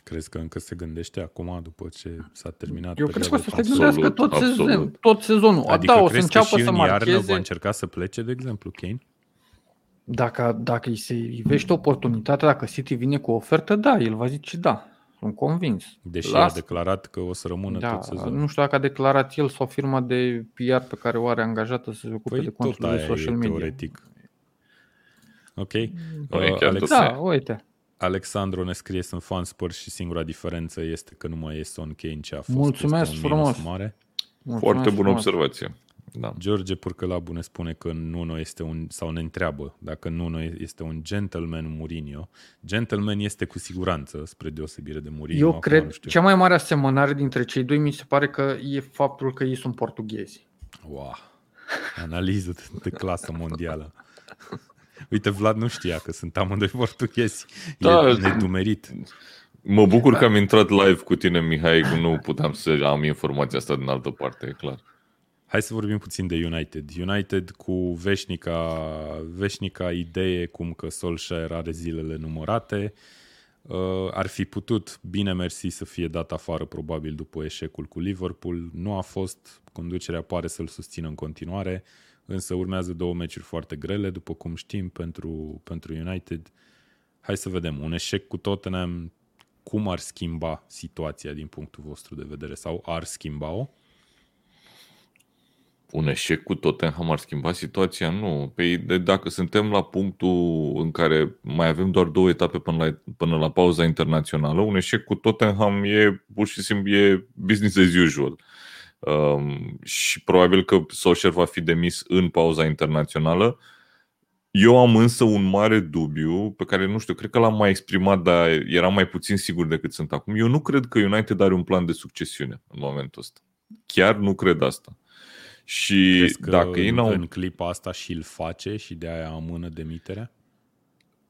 Crezi că încă se gândește acum, după ce s-a terminat Eu cred că o să se gândească tot, sezon, tot sezonul. Adică da, o să înceapă că și să în marcheze... iarnă va încerca să plece, de exemplu, Kane? Dacă, dacă îi se ivește oportunitatea, dacă City vine cu o ofertă, da, el va zice da. Sunt convins. Deși Las... a declarat că o să rămână da, tot sezonul. Nu știu dacă a declarat el sau firma de PR pe care o are angajată să se ocupe păi de contul de social media. teoretic. Ok. Uh, Alex... Da, uite. Alexandru ne scrie, sunt fan Spurs și singura diferență este că nu mai e Son Kane ce a fost. Mulțumesc frumos. Mare. Mulțumesc Foarte bună frumos. observație. Da. George Purcălabu ne spune că Nuno este un, sau ne întreabă dacă Nuno este un gentleman Mourinho. Gentleman este cu siguranță, spre deosebire de Mourinho. Eu cred, cea mai mare asemănare dintre cei doi mi se pare că e faptul că ei sunt portughezi. Wow, analiză de, de clasă mondială. Uite, Vlad nu știa că sunt amândoi portughezi. Da, e nedumerit. Mă bucur că am intrat live cu tine, Mihai, nu puteam să am informația asta din altă parte, e clar. Hai să vorbim puțin de United. United cu veșnica, veșnica idee cum că Solskjaer are zilele numărate. Uh, ar fi putut, bine mersi, să fie dat afară probabil după eșecul cu Liverpool. Nu a fost, conducerea pare să-l susțină în continuare, însă urmează două meciuri foarte grele, după cum știm, pentru, pentru United. Hai să vedem, un eșec cu Tottenham, cum ar schimba situația din punctul vostru de vedere sau ar schimba-o? Un eșec cu Tottenham ar schimba situația? Nu. Păi de, dacă suntem la punctul în care mai avem doar două etape până la, până la pauza internațională, un eșec cu Tottenham e pur și simplu e business as usual. Um, și probabil că Solskjaer va fi demis în pauza internațională. Eu am însă un mare dubiu pe care nu știu, cred că l-am mai exprimat, dar eram mai puțin sigur decât sunt acum. Eu nu cred că United are un plan de succesiune în momentul ăsta. Chiar nu cred asta. Și Crezi că dacă ei n-au... în clipa asta și îl face și de aia amână demiterea?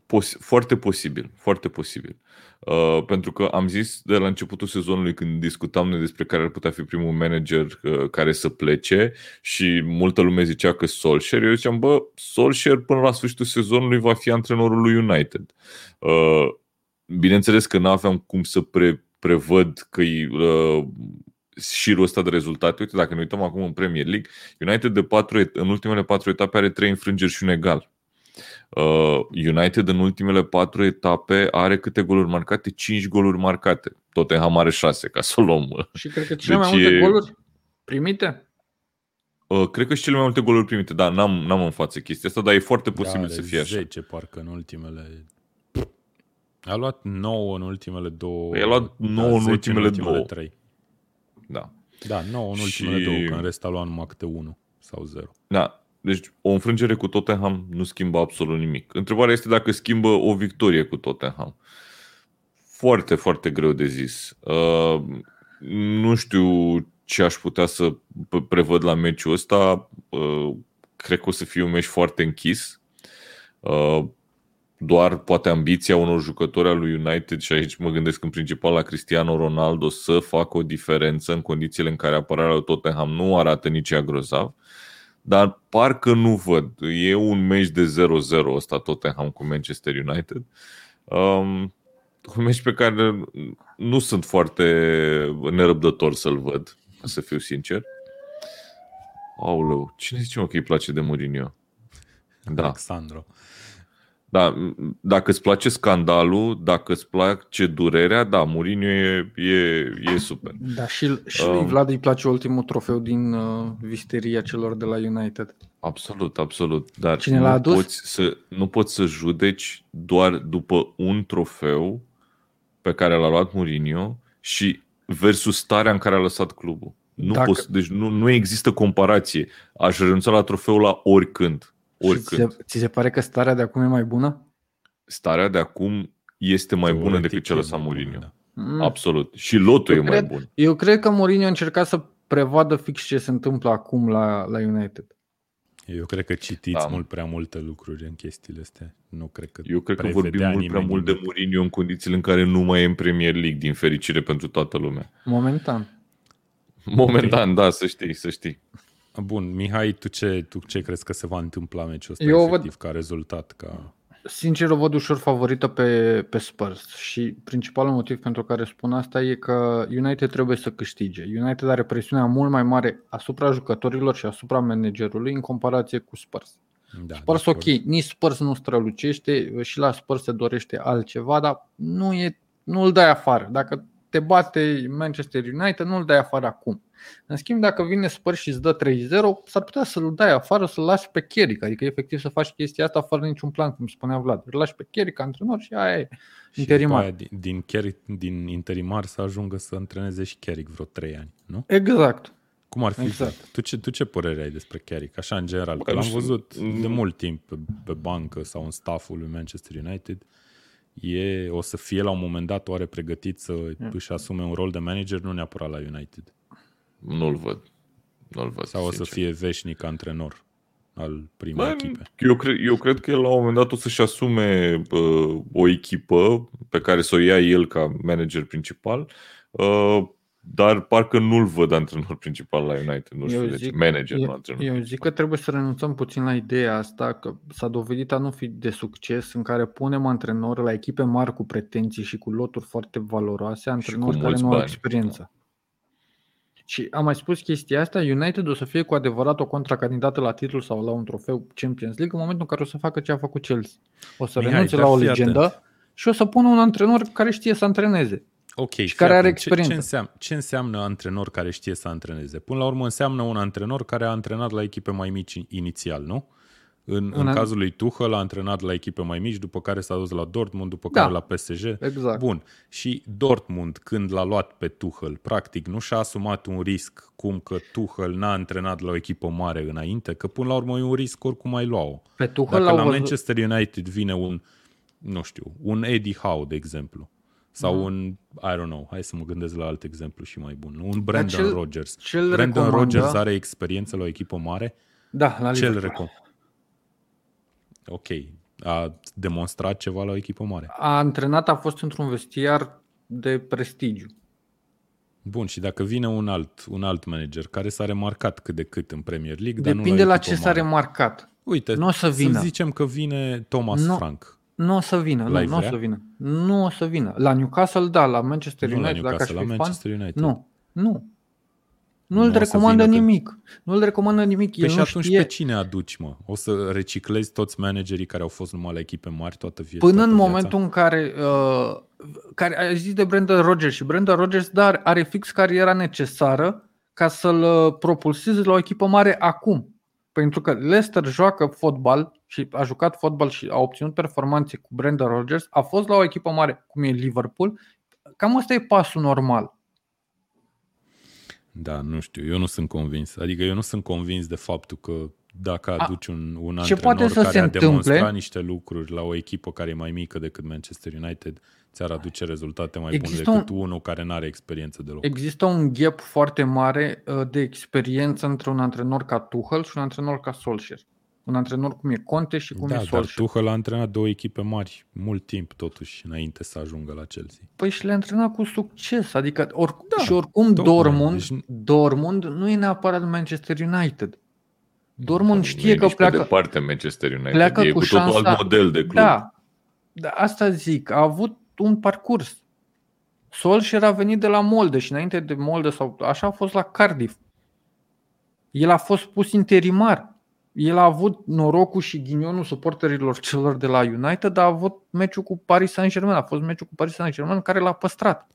Pos- foarte posibil, foarte posibil. Uh, pentru că am zis de la începutul sezonului când discutam noi despre care ar putea fi primul manager uh, care să plece și multă lume zicea că Solskjaer, eu ziceam, bă, Solskjaer până la sfârșitul sezonului va fi antrenorul lui United. Uh, bineînțeles că nu aveam cum să pre- prevăd că uh, șirul ăsta de rezultate. Uite, dacă ne uităm acum în Premier League, United de patru, în ultimele patru etape are trei înfrângeri și un egal. Uh, United în ultimele patru etape are câte goluri marcate? 5 goluri marcate. Tottenham are 6, ca să o luăm. Și cred că cele deci mai multe e... goluri primite? Uh, cred că și cele mai multe goluri primite. Da, n-am, n-am în față chestia asta, dar e foarte da, posibil da, să fie 10, așa. 10 parcă în ultimele... A luat 9 în ultimele două... A luat 9 da, în ultimele, în ultimele două. 3. Da. Da, 9 în ultimele și... două, că în rest a luat numai câte 1 sau 0. Da, deci o înfrângere cu Tottenham nu schimbă absolut nimic. Întrebarea este dacă schimbă o victorie cu Tottenham. Foarte, foarte greu de zis. Uh, nu știu ce aș putea să prevăd la meciul ăsta. Uh, cred că o să fie un meci foarte închis. Uh, doar poate ambiția unor jucători al lui United și aici mă gândesc în principal la Cristiano Ronaldo să facă o diferență în condițiile în care apărarea lui Tottenham nu arată nici ea grozav dar parcă nu văd. E un meci de 0-0 ăsta Tottenham cu Manchester United. Um, un meci pe care nu sunt foarte nerăbdător să-l văd, să fiu sincer. Aoleu, cine zice mă că îi place de Mourinho? Da. Alexandru. Da, dacă îți place scandalul, dacă îți place durerea, da, Mourinho e, e, e super. Da, și, și um, Vlad îi place ultimul trofeu din uh, visteria celor de la United. Absolut, absolut. Dar Cine l-a adus? Poți să, nu poți să judeci doar după un trofeu pe care l-a luat Mourinho și versus starea în care a lăsat clubul. Nu Dacă... poți, deci nu, nu există comparație. Aș renunța la trofeu la oricând. Oricând. Ți se, ți se pare că starea de acum e mai bună? Starea de acum este mai bună decât cea lăsat Mourinho. Da. Mm. Absolut. Și lotul eu e cred, mai bun. Eu cred că Mourinho a încercat să prevadă fix ce se întâmplă acum la, la United. Eu cred că citiți da. mult prea multe lucruri în chestiile astea. Nu cred că Eu cred că vorbim mult prea mult de Mourinho în condițiile în care nu mai e în Premier League, din fericire pentru toată lumea. Momentan. Momentan, okay. da, să știi, să știi. Bun, Mihai, tu ce, tu ce crezi că se va întâmpla meciul ăsta Eu efectiv văd, ca rezultat? Ca... Sincer, o văd ușor favorită pe, pe Spurs și principalul motiv pentru care spun asta e că United trebuie să câștige. United are presiunea mult mai mare asupra jucătorilor și asupra managerului în comparație cu Spurs. Da, Spurs, ok, nici Spurs nu strălucește și la Spurs se dorește altceva, dar nu e, nu îl dai afară. Dacă te bate Manchester United, nu îl dai afară acum. În schimb, dacă vine Spurs și îți dă 3-0, s-ar putea să-l dai afară, să-l lași pe Carrick, adică efectiv să faci chestia asta fără niciun plan, cum spunea Vlad. Îl lași pe Carrick ca antrenor și aia e și interimar. Aia, din, din, Carrick, din interimar să ajungă să antreneze și Carrick vreo 3 ani, nu? Exact. Cum ar fi? Exact. Tu, ce, tu ce părere ai despre Carrick, așa în general? Că l-am văzut de mult timp pe, pe bancă sau în stafful lui Manchester United. E, o să fie la un moment dat oare pregătit să mm. își asume un rol de manager, nu neapărat la United. Nu-l văd. Nu-l văd Sau sincer. o să fie veșnic antrenor al primei Bă, echipe. Eu cred, eu cred că el la un moment dat o să-și asume uh, o echipă pe care să o ia el ca manager principal, uh, dar parcă nu-l văd antrenor principal la United. Nu știu eu de ce. Manager, eu, nu antrenor. Eu zic că trebuie să renunțăm puțin la ideea asta, că s-a dovedit a nu fi de succes, în care punem antrenori la echipe mari cu pretenții și cu loturi foarte valoroase, antrenori care nu au experiență. Și am mai spus chestia asta, United o să fie cu adevărat o contracandidată la titlu sau la un trofeu Champions League în momentul în care o să facă ce a făcut Chelsea. O să Mihai, renunțe la o legendă atent. și o să pună un antrenor care știe să antreneze. Ok, și care are experiență. Ce, ce, înseamnă, ce înseamnă antrenor care știe să antreneze? Până la urmă înseamnă un antrenor care a antrenat la echipe mai mici inițial, nu? În, în cazul lui Tuchel a antrenat la echipe mai mici, după care s-a dus la Dortmund, după da, care la PSG. Exact. Bun. Și Dortmund, când l-a luat pe Tuchel, practic nu și-a asumat un risc cum că Tuchel n-a antrenat la o echipă mare înainte, că până la urmă e un risc oricum ai lua-o. Pe Tuchel Dacă la văzut... Manchester United vine un, nu știu, un Eddie Howe, de exemplu, sau mm. un, I don't know, hai să mă gândesc la alt exemplu și mai bun, un Brandon cel, Rodgers. Cel Brandon recomandă... Rodgers are experiență la o echipă mare? Da, la Cel recomandă ok, a demonstrat ceva la o echipă mare. A antrenat, a fost într-un vestiar de prestigiu. Bun, și dacă vine un alt, un alt manager care s-a remarcat cât de cât în Premier League, Depinde dar nu la, la ce s-a remarcat. Uite, nu o să, vină. să zicem că vine Thomas nu, Frank. Nu o să vină, nu, nu o să vină. Nu o să vină. La Newcastle, da, la Manchester nu United, la dacă aș la Manchester United. Nu, nu. Nu îl o să recomandă vină că- nimic. Nu îl recomandă nimic. Păi El și nu atunci știe. pe cine aduci, mă? O să reciclezi toți managerii care au fost numai la echipe mari toată viața? Până toată în viața? momentul în care, uh, care ai zis de Brandon Rodgers și Brandon Rodgers, dar are fix cariera necesară ca să-l uh, propulseze la o echipă mare acum. Pentru că Leicester joacă fotbal și a jucat fotbal și a obținut performanțe cu Brandon Rodgers, a fost la o echipă mare cum e Liverpool. Cam asta e pasul normal. Da, nu știu, eu nu sunt convins. Adică eu nu sunt convins de faptul că dacă A, aduci un, un ce antrenor poate să care se a demonstrat întâmple- niște lucruri la o echipă care e mai mică decât Manchester United, ți-ar aduce rezultate mai bune Există decât un- unul care nu are experiență deloc. Există un gap foarte mare uh, de experiență între un antrenor ca Tuchel și un antrenor ca Solskjaer. Un antrenor cum e Conte și cum da, e dar Solskjaer. Tuchel a antrenat două echipe mari mult timp totuși înainte să ajungă la Chelsea. Păi și le-a antrenat cu succes. Adică or, Da, și oricum tocmai. Dortmund, Deci- Dortmund nu e neapărat Manchester United. Dortmund Nu știe e că nici pe pleacă, departe Manchester United. pleacă e cu cu totul șansa- alt model de club. Da, da, asta zic, a avut un parcurs. Solskjaer a venit de la Molde și înainte de Molde sau așa a fost la Cardiff. El a fost pus interimar. El a avut norocul și ghinionul suporterilor celor de la United, dar a avut meciul cu Paris Saint-Germain. A fost meciul cu Paris Saint-Germain care l-a păstrat.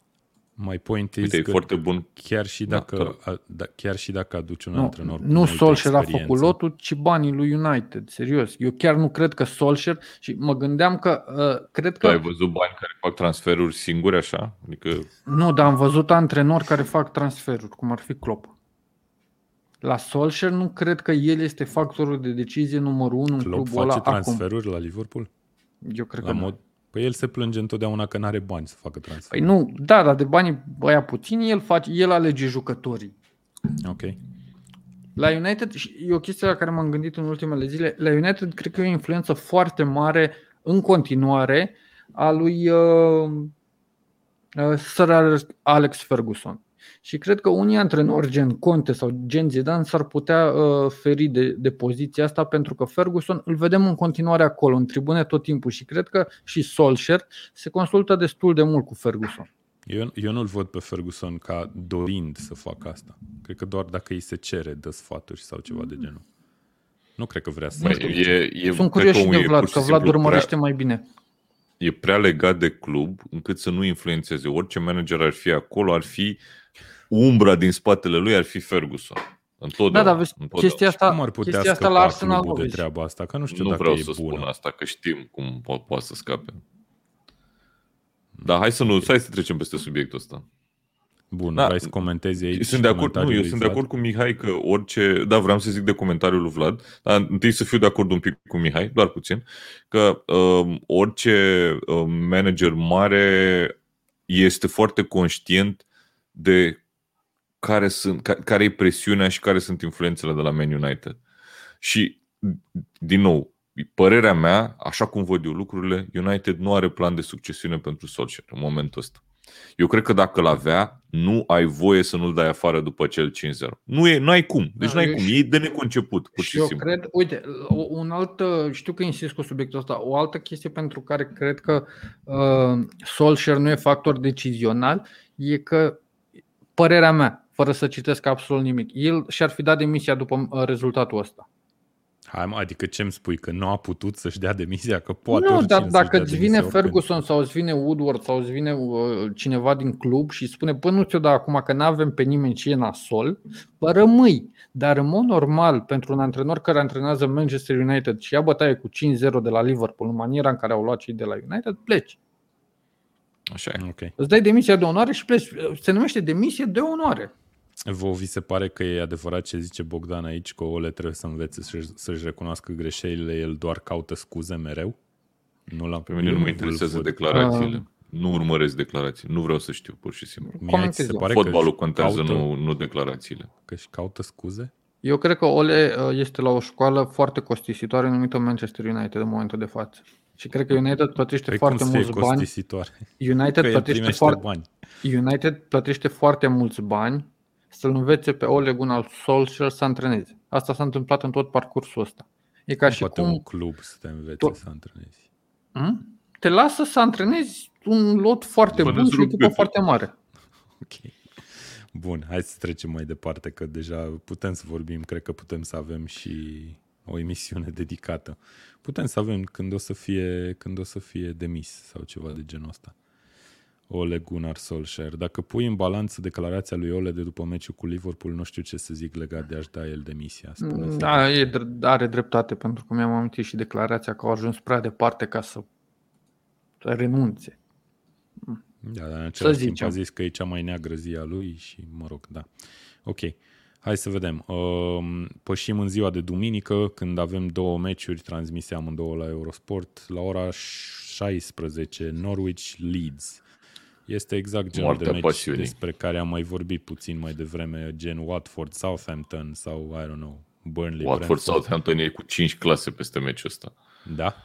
My point is Uite, e că foarte bun. chiar și Da, dacă, te a, da, chiar și dacă aduci un Nu, antrenor cu nu multă Solskjaer a experiență, făcut lotul, ci banii lui United. Serios. Eu chiar nu cred că Solskjaer și mă gândeam că uh, cred Tu că ai văzut bani care fac transferuri singuri așa? Adică Nu, dar am văzut antrenori care fac transferuri, cum ar fi Klopp. La Solskjaer nu cred că el este factorul de decizie numărul unu în Klopp clubul ăla face acum. transferuri la Liverpool? Eu cred La că mod... mod... Păi el se plânge întotdeauna că nu are bani să facă transfer. Păi nu, da, dar de banii băia puțini, el, face, el alege jucătorii. Ok. La United, și e o chestie la care m-am gândit în ultimele zile, la United cred că e o influență foarte mare în continuare a lui uh, uh, Sir Alex Ferguson. Și cred că unii antrenori gen Conte sau gen Zidane s-ar putea uh, feri de, de poziția asta pentru că Ferguson îl vedem în continuare acolo, în tribune tot timpul și cred că și Solskjaer se consultă destul de mult cu Ferguson. Eu, eu nu-l văd pe Ferguson ca dorind să facă asta. Cred că doar dacă îi se cere, dă sfaturi sau ceva de genul. Nu cred că vrea să... bă, e, e, Sunt cred curios și că de e Vlad, pur și că Vlad simplu urmărește prea, mai bine. e prea legat de club încât să nu influențeze. Orice manager ar fi acolo, ar fi umbra din spatele lui, ar fi Ferguson. Da, Întotdeauna. dar vezi, întotdeauna. chestia asta, Cum ar putea chestia asta scăpa la Arsenal nu clubul de vezi. treaba asta? Că nu știu nu dacă vreau e să bună. spun asta, că știm cum po- poate să scape. Dar hai să nu, hai să trecem peste subiectul ăsta. Bun, Da. vrei să comentezi aici Sunt de acord, nu, comentariul eu lui sunt de Vlad? acord cu Mihai că orice, da, vreau să zic de comentariul lui Vlad, dar întâi să fiu de acord un pic cu Mihai, doar puțin, că um, orice um, manager mare este foarte conștient de care, sunt, ca, care e presiunea și care sunt influențele de la Man United. Și, din nou, părerea mea, așa cum văd eu lucrurile, United nu are plan de succesiune pentru Solskjaer în momentul ăsta. Eu cred că dacă l avea, nu ai voie să nu-l dai afară după cel 5-0. Nu, e, nu ai cum. Deci Da, nu ai eu cum. și- E de neconceput, pur Și și eu simplu. cred, uite, o- un alt, știu că insist cu subiectul ăsta, o altă chestie pentru care cred că uh, Solskjaer nu e factor decizional e că, părerea mea, fără să citesc absolut nimic, el și-ar fi dat demisia după uh, rezultatul ăsta. Hai, mă, adică ce-mi spui? Că nu a putut să-și dea demisia? Că poate nu, oricine dar să-și dacă dea îți demisia vine oricând. Ferguson sau îți vine Woodward sau îți vine uh, cineva din club și spune, bă, nu ți-o da acum că nu avem pe nimeni și e nasol, bă, rămâi. Dar în mod normal, pentru un antrenor care antrenează Manchester United și ia bătaie cu 5-0 de la Liverpool, în maniera în care au luat cei de la United, pleci. Așa e. Ok. Îți dai demisia de onoare și pleci. Se numește demisie de onoare. Vă vi se pare că e adevărat ce zice Bogdan aici, că Ole trebuie să învețe să-și, să-și recunoască greșelile, el doar caută scuze mereu? Nu l-am Pe mine nu mă interesează declarațiile. Nu urmăresc declarații. Nu vreau să știu, pur și simplu. Mie Comentez ți se eu. pare Fotbalul că contează, caută, nu, nu declarațiile. că își caută scuze? Eu cred că Ole uh, este la o școală foarte costisitoare numită Manchester United în momentul de față. Și cred că United plătește Păi foarte cum să fie mulți bani. costisitoare? United Că el plătește, primește foarte, bani. United plătește foarte mulți bani să-l învețe pe Ole Gunnar Solskjaer să antreneze. Asta s-a întâmplat în tot parcursul ăsta. E ca și Poate cum un club să te învețe Tot- să antrenezi. Hm? te lasă să antrenezi un lot foarte Până bun îți și o rup echipă gâtul. foarte mare. *laughs* Ok. Bun, hai să trecem mai departe, că deja putem să vorbim, cred că putem să avem și o emisiune *laughs* dedicată. Putem să avem când o să fie, când o să fie demis sau ceva de genul ăsta. Ole Gunnar Solskjaer. Dacă pui în balanță declarația lui Ole de după meciul cu Liverpool, nu știu ce să zic legat de a-și da el demisia. Spune da, e, are dreptate, pentru că mi-am amintit și declarația că au ajuns prea departe ca să renunțe. Da, dar în același timp a zis că e cea mai neagră zi a lui și mă rog, da. Ok. Hai să vedem. Um, pășim în ziua de duminică, când avem două meciuri transmise amândouă la Eurosport, la ora 16, Norwich-Leeds. Este exact genul Moartea de meci pasiunii. despre care am mai vorbit puțin mai devreme, gen Watford-Southampton sau, I don't know, Burnley. Watford-Southampton e cu 5 clase peste meciul ăsta. Da? *laughs*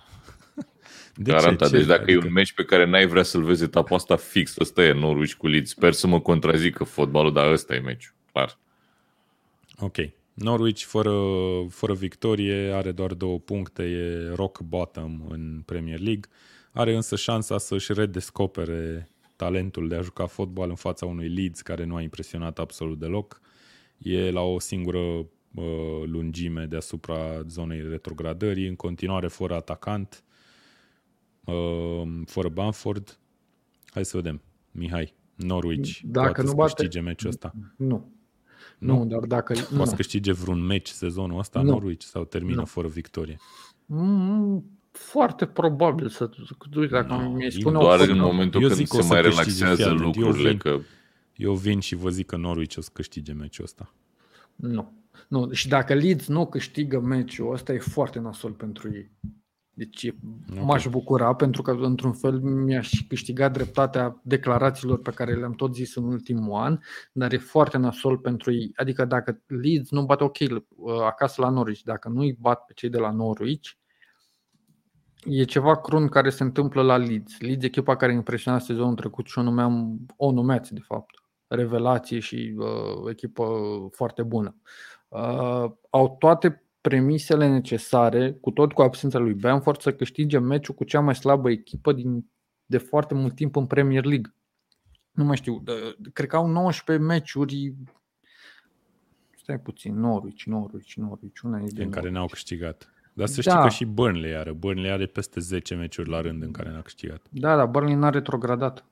De Garantat. Ce? Deci dacă adică... e un meci pe care n-ai vrea să-l vezi etapa asta fix, ăsta e Norwich cu Leeds. Sper să mă contrazică fotbalul, dar ăsta e meciul, clar. Ok. Norwich fără, fără victorie, are doar două puncte, e rock bottom în Premier League. Are însă șansa să-și redescopere talentul de a juca fotbal în fața unui Leeds care nu a impresionat absolut deloc. E la o singură uh, lungime deasupra zonei retrogradării, în continuare fără atacant, uh, fără Bamford. Hai să vedem. Mihai, Norwich, Dacă poate nu să bate... câștige meciul ăsta? Nu. Nu, nu dar dacă... Poate nu. să câștige vreun meci sezonul ăsta nu. Norwich sau termină nu. fără victorie? Mm, foarte probabil să... Uite, dacă no, mi spune doar în momentul când se mai relaxează lucrurile. Eu vin, că... eu vin și vă zic că Norwich o să câștige meciul ăsta. Nu. nu. Și dacă Leeds nu câștigă meciul ăsta, e foarte nasol pentru ei. Deci okay. m-aș bucura pentru că într-un fel mi-aș câștiga dreptatea declarațiilor pe care le-am tot zis în ultimul an, dar e foarte nasol pentru ei. Adică dacă Leeds nu bate ok acasă la Norwich, dacă nu îi bat pe cei de la Norwich, e ceva crunt care se întâmplă la Leeds. Leeds, echipa care impresiona sezonul trecut și o numeam, o numeați de fapt, revelație și uh, echipă foarte bună. Uh, au toate premisele necesare, cu tot cu absența lui Bamford, să câștige meciul cu cea mai slabă echipă din, de foarte mult timp în Premier League. Nu mai știu, cred că au 19 meciuri Stai puțin, Norwich, Norwich, Norwich, una e de în care n-au câștigat. Dar să știi da. că și Burnley are. Burnley are peste 10 meciuri la rând în care n-a câștigat. Da, dar Burnley n-a retrogradat.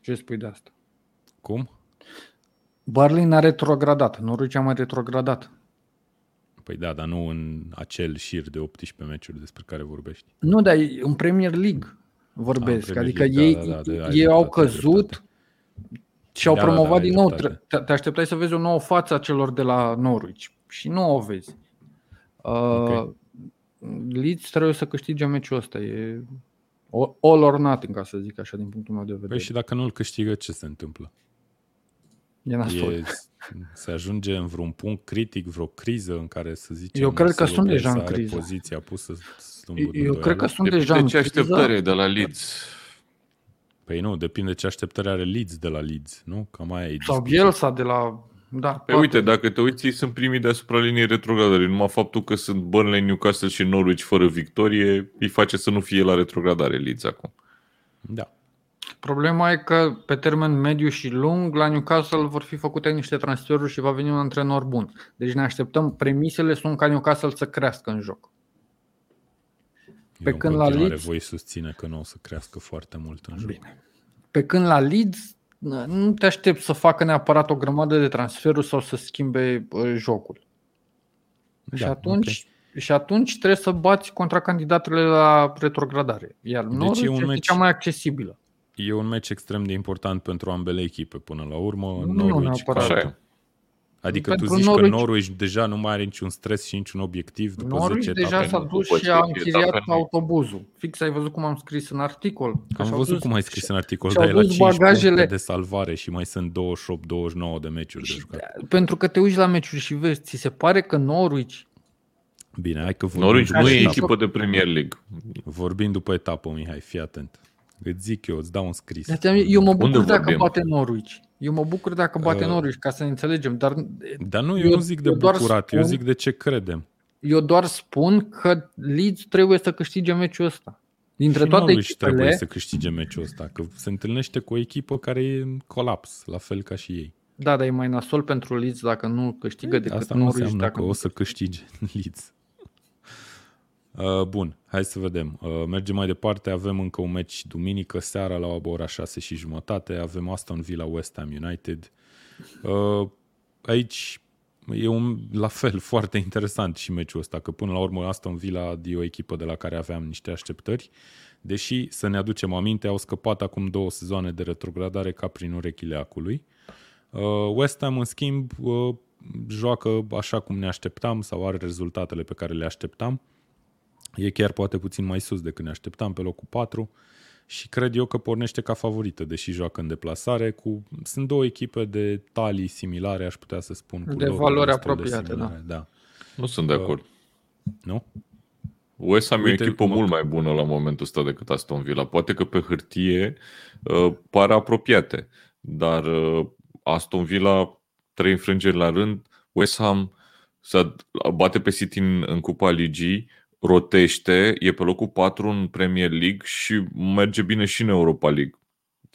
Ce spui de asta? Cum? Burnley n-a retrogradat. Norwich a mai retrogradat. Păi da, dar nu în acel șir de 18 meciuri despre care vorbești. Nu, dar în Premier League vorbesc. A, Premier adică League, ei, da, da, da, ei au căzut și au da, promovat da, da, din nou. Te, te așteptai să vezi o nouă față a celor de la Norwich și nu o vezi. Uh, okay. Leeds trebuie să câștige meciul ăsta. E all or nothing, ca să zic așa, din punctul meu de vedere. Păi și dacă nu îl câștigă, ce se întâmplă? E E, se ajunge în vreun punct critic, vreo criză în care să zicem... Eu cred că sunt deja în criză. Poziția pusă Eu cred că sunt deja în ce așteptări de la Leeds. Păi nu, depinde ce așteptări are Leeds de la Leeds, nu? Cam aia e Sau Bielsa de la da, păi uite, dacă te uiți, sunt primii deasupra liniei retrogradării. Numai faptul că sunt Burnley, Newcastle și Norwich fără victorie îi face să nu fie la retrogradare Leeds acum. Da. Problema e că pe termen mediu și lung la Newcastle vor fi făcute niște transferuri și va veni un antrenor bun. Deci ne așteptăm, premisele sunt ca Newcastle să crească în joc. Pe Eu când la Leeds voi susține că nu o să crească foarte mult în joc. Bine. Pe când la Leeds nu te aștept să facă neapărat o grămadă de transferuri sau să schimbe jocul. Da, și, atunci, okay. și atunci trebuie să bați contra candidatele la retrogradare. Iar deci Norwich e un meci, cea mai accesibilă. E un meci extrem de important pentru ambele echipe până la urmă. Nu, Norwich, nu neapărat. Adică Pentru tu zici Norwich, că Norwich deja nu mai are niciun stres și niciun obiectiv după Norwich 10 deja s-a dus și a închiriat autobuzul. Fix ai văzut cum am scris în articol. Am văzut dus, cum ai scris în articol, dar e la 5 bagajele... de salvare și mai sunt 28-29 de meciuri de jucat. Pentru că te uiți la meciuri și vezi, ți se pare că Norwich Bine, hai că Norwich nu e echipă de Premier League. Vorbim după etapă, Mihai, fii atent. Îți zic eu, îți dau un scris. Eu mă bucur Unde dacă vorbim? bate Norwich. Eu mă bucur dacă bate uh, Norwich, ca să ne înțelegem. Dar, dar nu, eu, eu nu zic de eu bucurat, spun, eu zic de ce credem. Eu doar spun că Leeds trebuie să câștige meciul ăsta. Dintre și toate Norwich echipele, trebuie să câștige meciul ăsta, că se întâlnește cu o echipă care e în colaps, la fel ca și ei. da, dar e mai nasol pentru Leeds dacă nu câștigă decât Asta nu Norwich înseamnă dacă că nu o să câștige *laughs* Leeds. Uh, bun, hai să vedem. Uh, mergem mai departe. Avem încă un meci duminică seara la o ora 6 și jumătate. Avem Aston Villa West Ham United. Uh, aici e un, la fel *laughs* foarte interesant și meciul ăsta, că până la urmă Aston Villa e o echipă de la care aveam niște așteptări, deși, să ne aducem aminte, au scăpat acum două sezoane de retrogradare ca prin urechile acului. Uh, West Ham, în schimb, uh, joacă așa cum ne așteptam sau are rezultatele pe care le așteptam. E chiar poate puțin mai sus decât ne așteptam, pe locul 4 și cred eu că pornește ca favorită, deși joacă în deplasare. Cu... Sunt două echipe de talii similare, aș putea să spun. Cu De locuri valori destul de apropiate, similare, da. Nu sunt de acord. Nu? West Ham e o Uite echipă cum- mult mai bună la momentul ăsta decât Aston Villa. Poate că pe hârtie uh, par apropiate, dar uh, Aston Villa trei înfrângeri la rând, West Ham se bate pe City în, în Cupa Ligii, rotește, e pe locul 4 în Premier League și merge bine și în Europa League.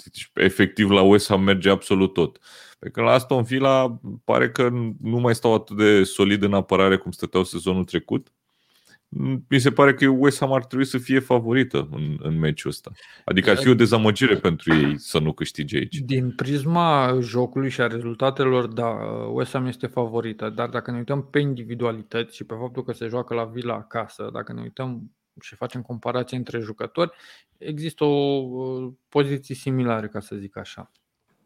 Deci, efectiv, la West Ham merge absolut tot. Pe că la Aston Villa pare că nu mai stau atât de solid în apărare cum stăteau sezonul trecut. Mi se pare că West Ham ar trebui să fie favorită în, în meciul ăsta. Adică ar fi o dezamăgire pentru ei să nu câștige aici. Din prisma jocului și a rezultatelor, da, West Ham este favorită, dar dacă ne uităm pe individualități și pe faptul că se joacă la Villa acasă, dacă ne uităm și facem comparație între jucători, există o uh, poziții similare, ca să zic așa.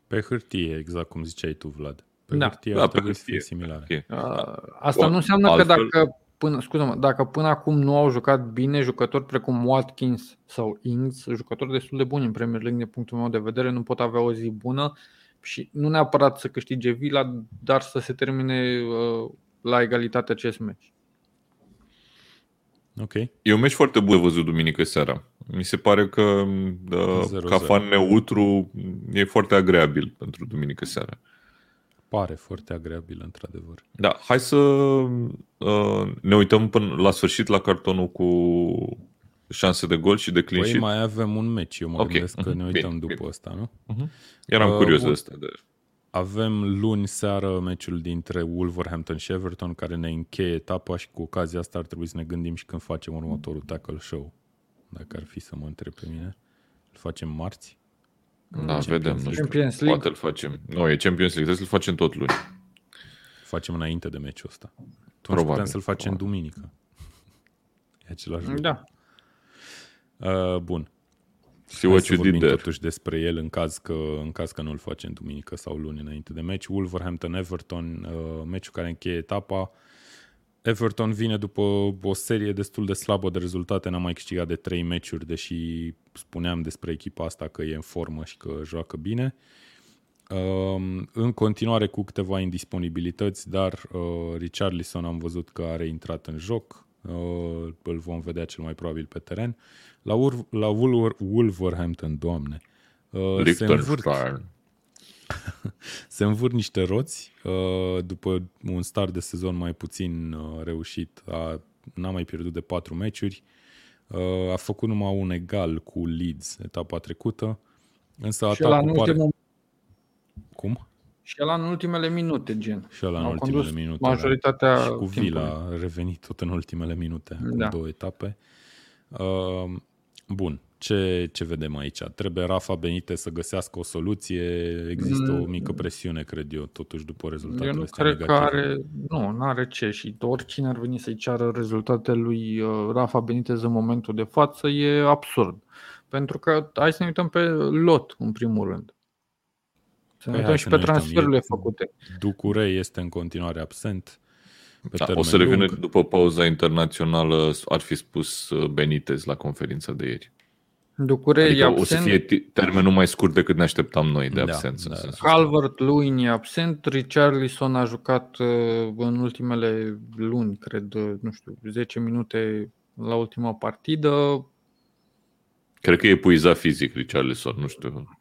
Pe hârtie, exact cum ziceai tu, Vlad. Pe Da. hârtie Da, ar pe trebui să fie hârtie. similare. Okay. Uh, Asta Bun, nu înseamnă că altfel- dacă până, scuză dacă până acum nu au jucat bine jucători precum Watkins sau Ings, jucători destul de buni în Premier League din punctul meu de vedere, nu pot avea o zi bună și nu neapărat să câștige Villa, dar să se termine uh, la egalitate acest meci. Ok. E un meci foarte bun de văzut duminică seara. Mi se pare că uh, 0-0. ca fan neutru e foarte agreabil pentru duminică seara. Pare foarte agreabil, într-adevăr. Da, hai să uh, ne uităm până la sfârșit la cartonul cu șanse de gol și de clean Păi sheet. mai avem un meci, eu mă Ok. gândesc că ne Mhm. uităm Bine, după bine. ăsta, nu? Eram Uh, curios bun. de asta. De... Avem luni seară meciul dintre Wolverhampton și Everton care ne încheie etapa și cu ocazia asta ar trebui să ne gândim și când facem următorul tackle show. Dacă ar fi să mă întreb pe mine. Îl facem marți? Da, Champions vedem. Nu știu. Champions League. Poate îl facem. Nu, e Champions League. Trebuie să-l facem tot luni. Facem înainte de meciul ăsta. Atunci Probabil, putem să-l facem probabil. duminică. E același lucru. Da. Uh, bun. See Hai what să you vorbim did there. totuși despre el în caz că, în caz că nu-l facem duminică sau luni înainte de meci. Wolverhampton-Everton, uh, meciul care încheie etapa. Everton vine după o serie destul de slabă de rezultate, n-a mai câștigat de trei meciuri, deși spuneam despre echipa asta că e în formă și că joacă bine. Um, în continuare cu câteva indisponibilități, dar uh, Richarlison am văzut că are intrat în joc, uh, îl vom vedea cel mai probabil pe teren. La, Ur- la Wolver- Wolverhampton, doamne, uh, se învârt, Liechtenstein. *laughs* se învârt niște roți uh, după un start de sezon mai puțin uh, reușit. A, n-a mai pierdut de patru meciuri. Uh, a făcut numai un egal cu Leeds etapa trecută. Însă Și ăla, în atacul pare... ultimul, Cum? și ăla în ultimele minute, gen. Și ăla în Au ultimele condus minute. majoritatea da. Și cu timpului. Vila a revenit tot în ultimele minute, cu Da. două etape. Uh, bun, ce, ce vedem aici? Trebuie Rafa Benite să găsească o soluție, există o Mm. mică presiune, cred eu, totuși după rezultatele Eu nu astea cred că negative. are, nu, nu are ce și oricine ar veni să-i ceară rezultatele lui uh, Rafa Benitez în momentul de față e absurd. Pentru că hai să ne uităm pe lot în primul rând. Să ne Păi uităm hai și să pe ne uităm. transferurile E- făcute. Ducurei este în continuare absent. Pe Da, termen o să revină lung. după pauza internațională, ar fi spus uh, Benitez la conferința de ieri. Ducure Adică e o să absent, fie ti- termenul mai scurt decât ne așteptam noi de Da, absență. da. în sensul ăsta. Calvert Lewin e absent, Richarlison a jucat uh, în ultimele luni, cred, uh, nu știu, 10 minute la ultima partidă. Cred că e epuizat fizic Richarlison, nu știu.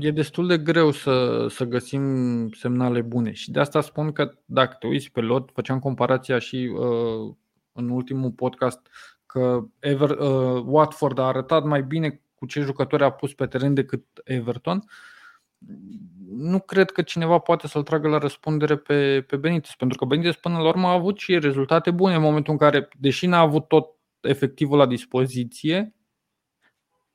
E destul de greu să, să găsim semnale bune și de asta spun că dacă te uiți pe lot, făceam comparația și uh, în ultimul podcast că Ever, uh, Watford a arătat mai bine cu ce jucători a pus pe teren decât Everton, nu cred că cineva poate să-l tragă la răspundere pe, pe Benitez, pentru că Benitez până la urmă a avut și rezultate bune în momentul în care, deși n-a avut tot efectivul la dispoziție,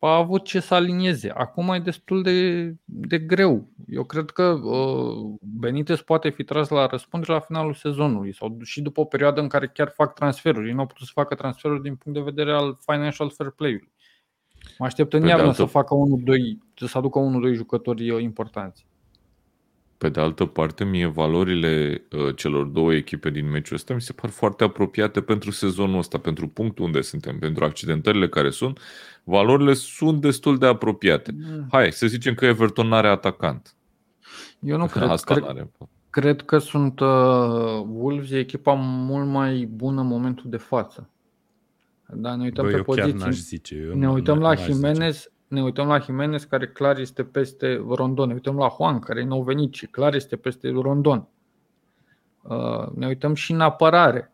a avut ce să alinieze. Acum e destul de, de greu. Eu cred că uh, Benitez poate fi tras la răspundere la finalul sezonului sau și după o perioadă în care chiar fac transferuri. Ei nu au putut să facă transferuri din punct de vedere al financial fair play-ului. Mă aștept în iarnă altă... să facă 1-2, să aducă 1-2 jucători uh, importanți. Pe de altă parte, mie valorile uh, celor două echipe din meciul ăsta mi se par foarte apropiate pentru sezonul ăsta, pentru punctul unde suntem, pentru accidentările care sunt. Valorile sunt destul de apropiate. Mm. Hai, să zicem că Everton nu are atacant. Eu nu cred. *laughs* Asta cred, n-are. cred că sunt uh, Wolves e echipa mult mai bună în momentul de față. Da, ne uităm Bă, pe poziții. Zice, eu ne uităm la Jimenez, zice. Ne uităm la Jimenez care clar este peste Rondon. Ne uităm la Juan care nu au venit și clar este peste Rondon. Uh, ne uităm și în apărare.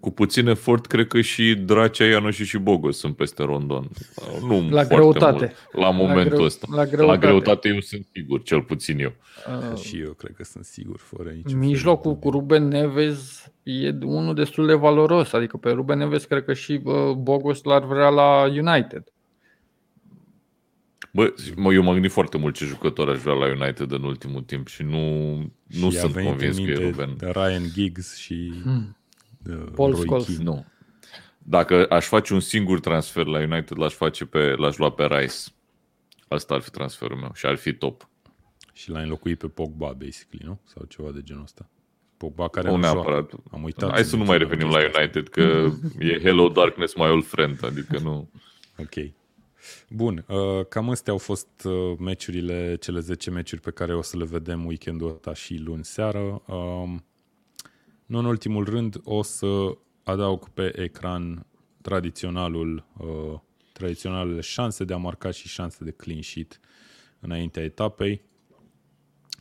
Cu puțin efort, cred că și Dracea, Ianoși și Bogos sunt peste Rondon. Nu la greutate. Mult, la momentul la greu, ăsta. La greutate. la greutate eu sunt sigur, cel puțin eu. Uh, și eu cred că sunt sigur, fără nicio Mijlocul cu Ruben Neves e unul destul de valoros. Adică pe Ruben Neves cred că și uh, Bogos l-ar vrea la United. Bă, mă, eu m-am gândit foarte mult ce jucător aș vrea la United în ultimul timp și nu, nu și sunt convins că e Ruben. Ryan Giggs și... Hmm Paul Scholes. Nu. Dacă aș face un singur transfer la United, l-aș, face pe, l-aș lua pe Rice. Asta ar fi transferul meu și ar fi top. Și l-ai înlocuit pe Pogba, basically, nu? Sau ceva de genul ăsta. Pogba care nu neapărat. Am uitat. Hai să nu mai revenim la United, că *laughs* e Hello Darkness, my old friend, adică nu... Ok. Bun, uh, cam astea au fost uh, meciurile, cele 10 meciuri pe care o să le vedem weekendul ăsta și luni seară. Um, nu în ultimul rând, o să adaug pe ecran tradiționalul, uh, tradiționalele șanse de a marca și șanse de clean sheet înaintea etapei.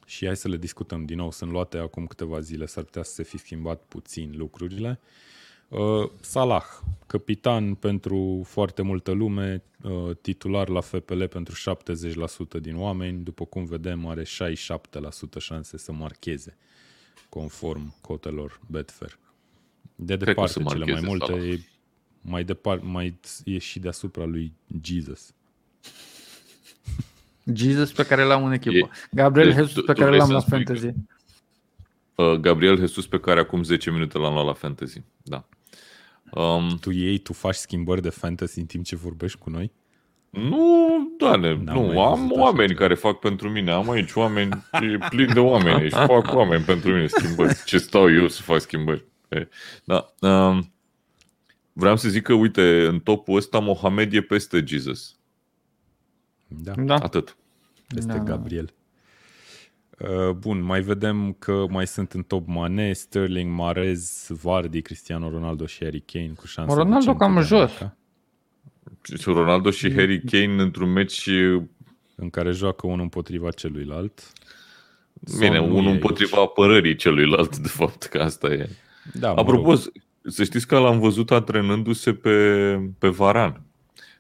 Și hai să le discutăm din nou. Sunt luate acum câteva zile, s-ar putea să se fi schimbat puțin lucrurile. Uh, Salah, capitan pentru foarte multă lume, uh, titular la FPL pentru 70% din oameni, după cum vedem are 67% șanse să marcheze conform cotelor Betfair. De Cred departe, cele mai multe, e, mai departe, mai e și deasupra lui Jesus. Jesus pe care l-am în echipă. E, Gabriel Jesus pe care l-am la fantasy. Uh, Gabriel Jesus pe care acum 10 minute l-am luat la fantasy. Da. Um, tu iei, tu faci schimbări de fantasy în timp ce vorbești cu noi? Nu, Doamne, nu, am oameni care fac pentru mine. Am aici oameni, e plin de oameni și fac oameni pentru mine schimbări. Ce stau eu să fac schimbări? Da. Um, vreau să zic că, uite, în topul ăsta Mohamed e peste Jesus. Da. da. Atât. Este da. Gabriel. Uh, bun, mai vedem că mai sunt în top Mane, Sterling, Marez, Vardy, Cristiano Ronaldo și Harry Kane cu șanse Ronaldo cam jos. Marca. Ronaldo și Harry Kane într-un meci în care joacă unul împotriva celuilalt. Bine, unul împotriva aici. apărării celuilalt, de fapt, că asta e. Da, Apropo, să știți că l-am văzut antrenându-se pe, pe Varan.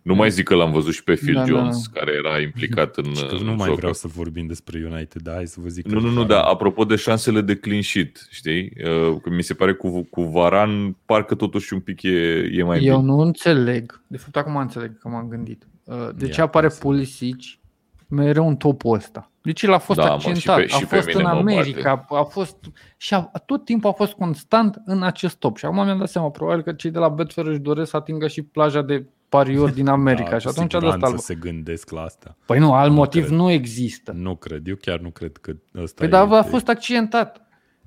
Nu mai zic că l-am văzut și pe Phil da, da. Jones, da. care era implicat în. Și nu mai vreau să vorbim despre United, da, hai să vă zic. Nu, nu, nu, dar apropo de șansele de clean sheet, știi? Uh, că mi se pare cu, cu Varan, parcă totuși un pic e, e mai Eu bine. nu înțeleg, de fapt acum înțeleg că m-am gândit. Uh, de ce apare Pulisic mereu în topul ăsta? Deci el a fost da, accentat, mă, și pe, și a fost în America, a fost și a, tot timpul a fost constant în acest top. Și acum mi-am dat seama, probabil că cei de la Betfair își doresc să atingă și plaja de pariuri din *laughs* America da, și atunci de asta se gândesc la asta. Păi nu, alt nu motiv cred. nu există. Nu cred, eu chiar nu cred că ăsta Păi dar a fost accidentat.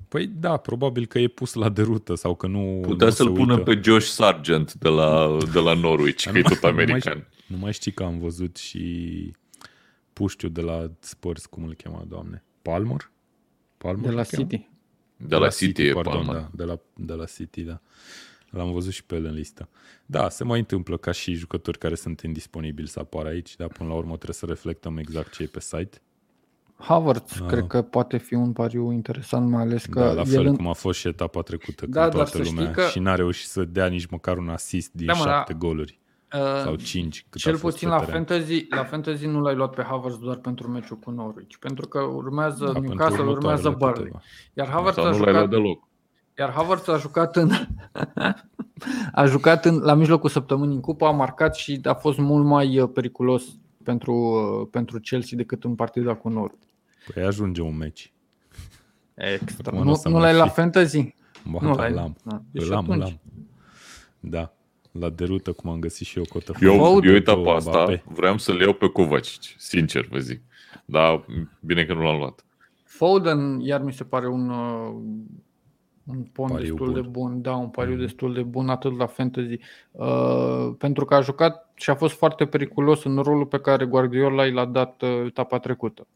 Păi da, probabil că e pus la derută sau că nu Putea nu să-l pună pe Josh Sargent de la, de la Norwich, *laughs* că e tot american. Nu mai, nu mai știi că am văzut și puștiu de la Spurs, cum îl chema, doamne? Palmer? Palmer de la City. De la City, City e pardon, Palmer. Da, de la, de la City, da. L-am văzut și pe el în listă. Da, se mai întâmplă ca și jucători care sunt indisponibili să apară aici, dar până la urmă trebuie să reflectăm exact ce e pe site. Havertz uh, cred că poate fi un pariu interesant, mai ales că... Da, la fel el... cum a fost și etapa trecută, da, când toată lumea că... și n-a reușit să dea nici măcar un assist din da, șapte da. goluri. Uh, sau cinci. Cât cel puțin la fantasy, la fantasy nu l-ai luat pe Havertz doar pentru meciul cu Norwich, pentru că urmează da, Newcastle, urmează Burnley. Iar Havertz a jucat, deloc. Iar Havertz a jucat în *laughs* a jucat în, la mijlocul săptămânii în cupă, a marcat și a fost mult mai uh, periculos pentru, uh, pentru Chelsea decât în partida cu Nord. Păi ajunge un meci. Extra. Nu, nu l-ai la fantasy? Ba, nu l-ai. L-am. Da. Deci l-am, l-am. Da. La derută, cum am găsit și eu cotă. Eu, eu etapa asta vreau să-l iau pe Kovacic, sincer vă zic. Dar bine că nu l-am luat. Foden iar mi se pare un, uh, un pont pariu destul bun. de bun, da, un pariu mm. destul de bun atât la fantasy. Uh, pentru că a jucat și a fost foarte periculos în rolul pe care Guardiola l-a dat uh, etapa trecută.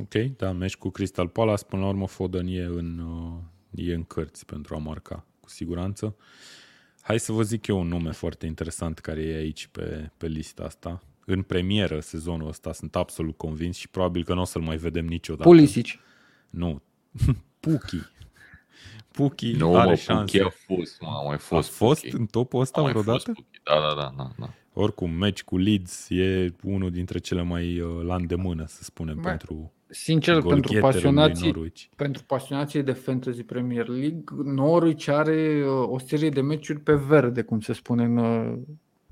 Ok, da, meci cu Crystal Palace, până la urmă Foden e în, uh, e în cărți pentru a marca, cu siguranță. Hai să vă zic eu un nume foarte interesant care e aici pe, pe lista asta. În premieră sezonul ăsta sunt absolut convins și probabil că nu o să-l mai vedem niciodată. Pulisic. Nu, *laughs* Puki. Puki nu, are mă, șanse. Puki a fost, mă, a mai fost. A fost Puki. în topul ăsta a vreodată? Da, da, da, da, da. Oricum, meci cu Leeds e unul dintre cele mai uh, la îndemână, să spunem, Bă, pentru Sincer, pentru pasionații, pentru pasionații de Fantasy Premier League, Norwich are uh, o serie de meciuri pe verde, cum se spune în, uh,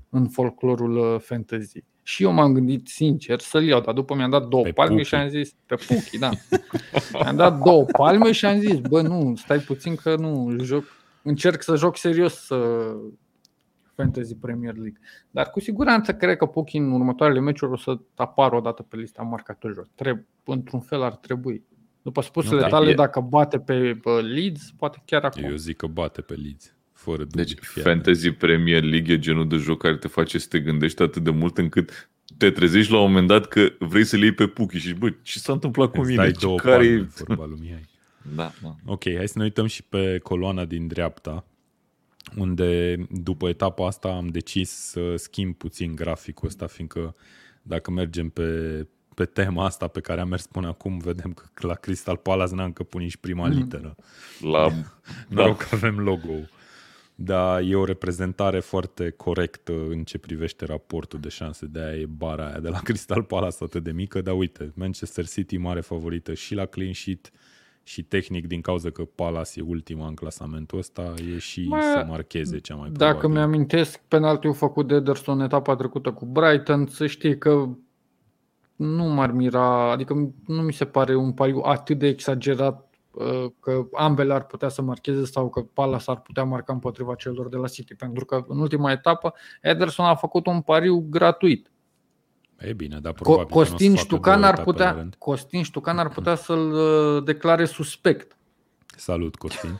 în folclorul uh, fantasy. Și eu m-am gândit sincer să-l iau, dar după mi-am dat două pe palme Puki. și am zis, pe Puki, da. mi-am dat două palme și am zis, bă, nu, stai puțin că nu joc, încerc să joc serios să Fantasy Premier League. Dar cu siguranță cred că Puki în următoarele meciuri o să apară odată pe lista marcatorilor. Trebuie, într-un fel ar trebui. După spusele nu, tale, e... dacă bate pe Leeds, poate chiar acum. Eu zic că bate pe Leeds. Fără deci fiare. Fantasy Premier League e genul de joc care te face să te gândești atât de mult încât te trezești la un moment dat că vrei să le iei pe Puki și bă, ce s-a întâmplat cu mine? Dai care e... *laughs* Da, da. Ok, hai să ne uităm și pe coloana din dreapta unde după etapa asta am decis să schimb puțin graficul ăsta, fiindcă dacă mergem pe, pe tema asta pe care am mers până acum, vedem că la Crystal Palace n-am căput nici prima mm. literă. La... *laughs* da. că avem logo dar e o reprezentare foarte corectă în ce privește raportul de șanse. De aia e bara aia de la *laughs* Crystal Palace atât de mică, dar uite, Manchester City mare favorită și la clean sheet, și tehnic din cauza că Palace e ultima în clasamentul ăsta, e și Mă, să marcheze cea mai probabil. Dacă mi-amintesc penaltiul făcut de Ederson etapa trecută cu Brighton, să știi că nu m-ar mira, adică nu mi se pare un pariu atât de exagerat uh, că ambele ar putea să marcheze sau că Palace ar putea marca împotriva celor de la City, pentru că în ultima etapă Ederson a făcut un pariu gratuit. E bine, dar probabil Costin Ștucan ar putea, Costin Ștucan ar putea să-l uh, declare suspect. Salut, Costin. *laughs*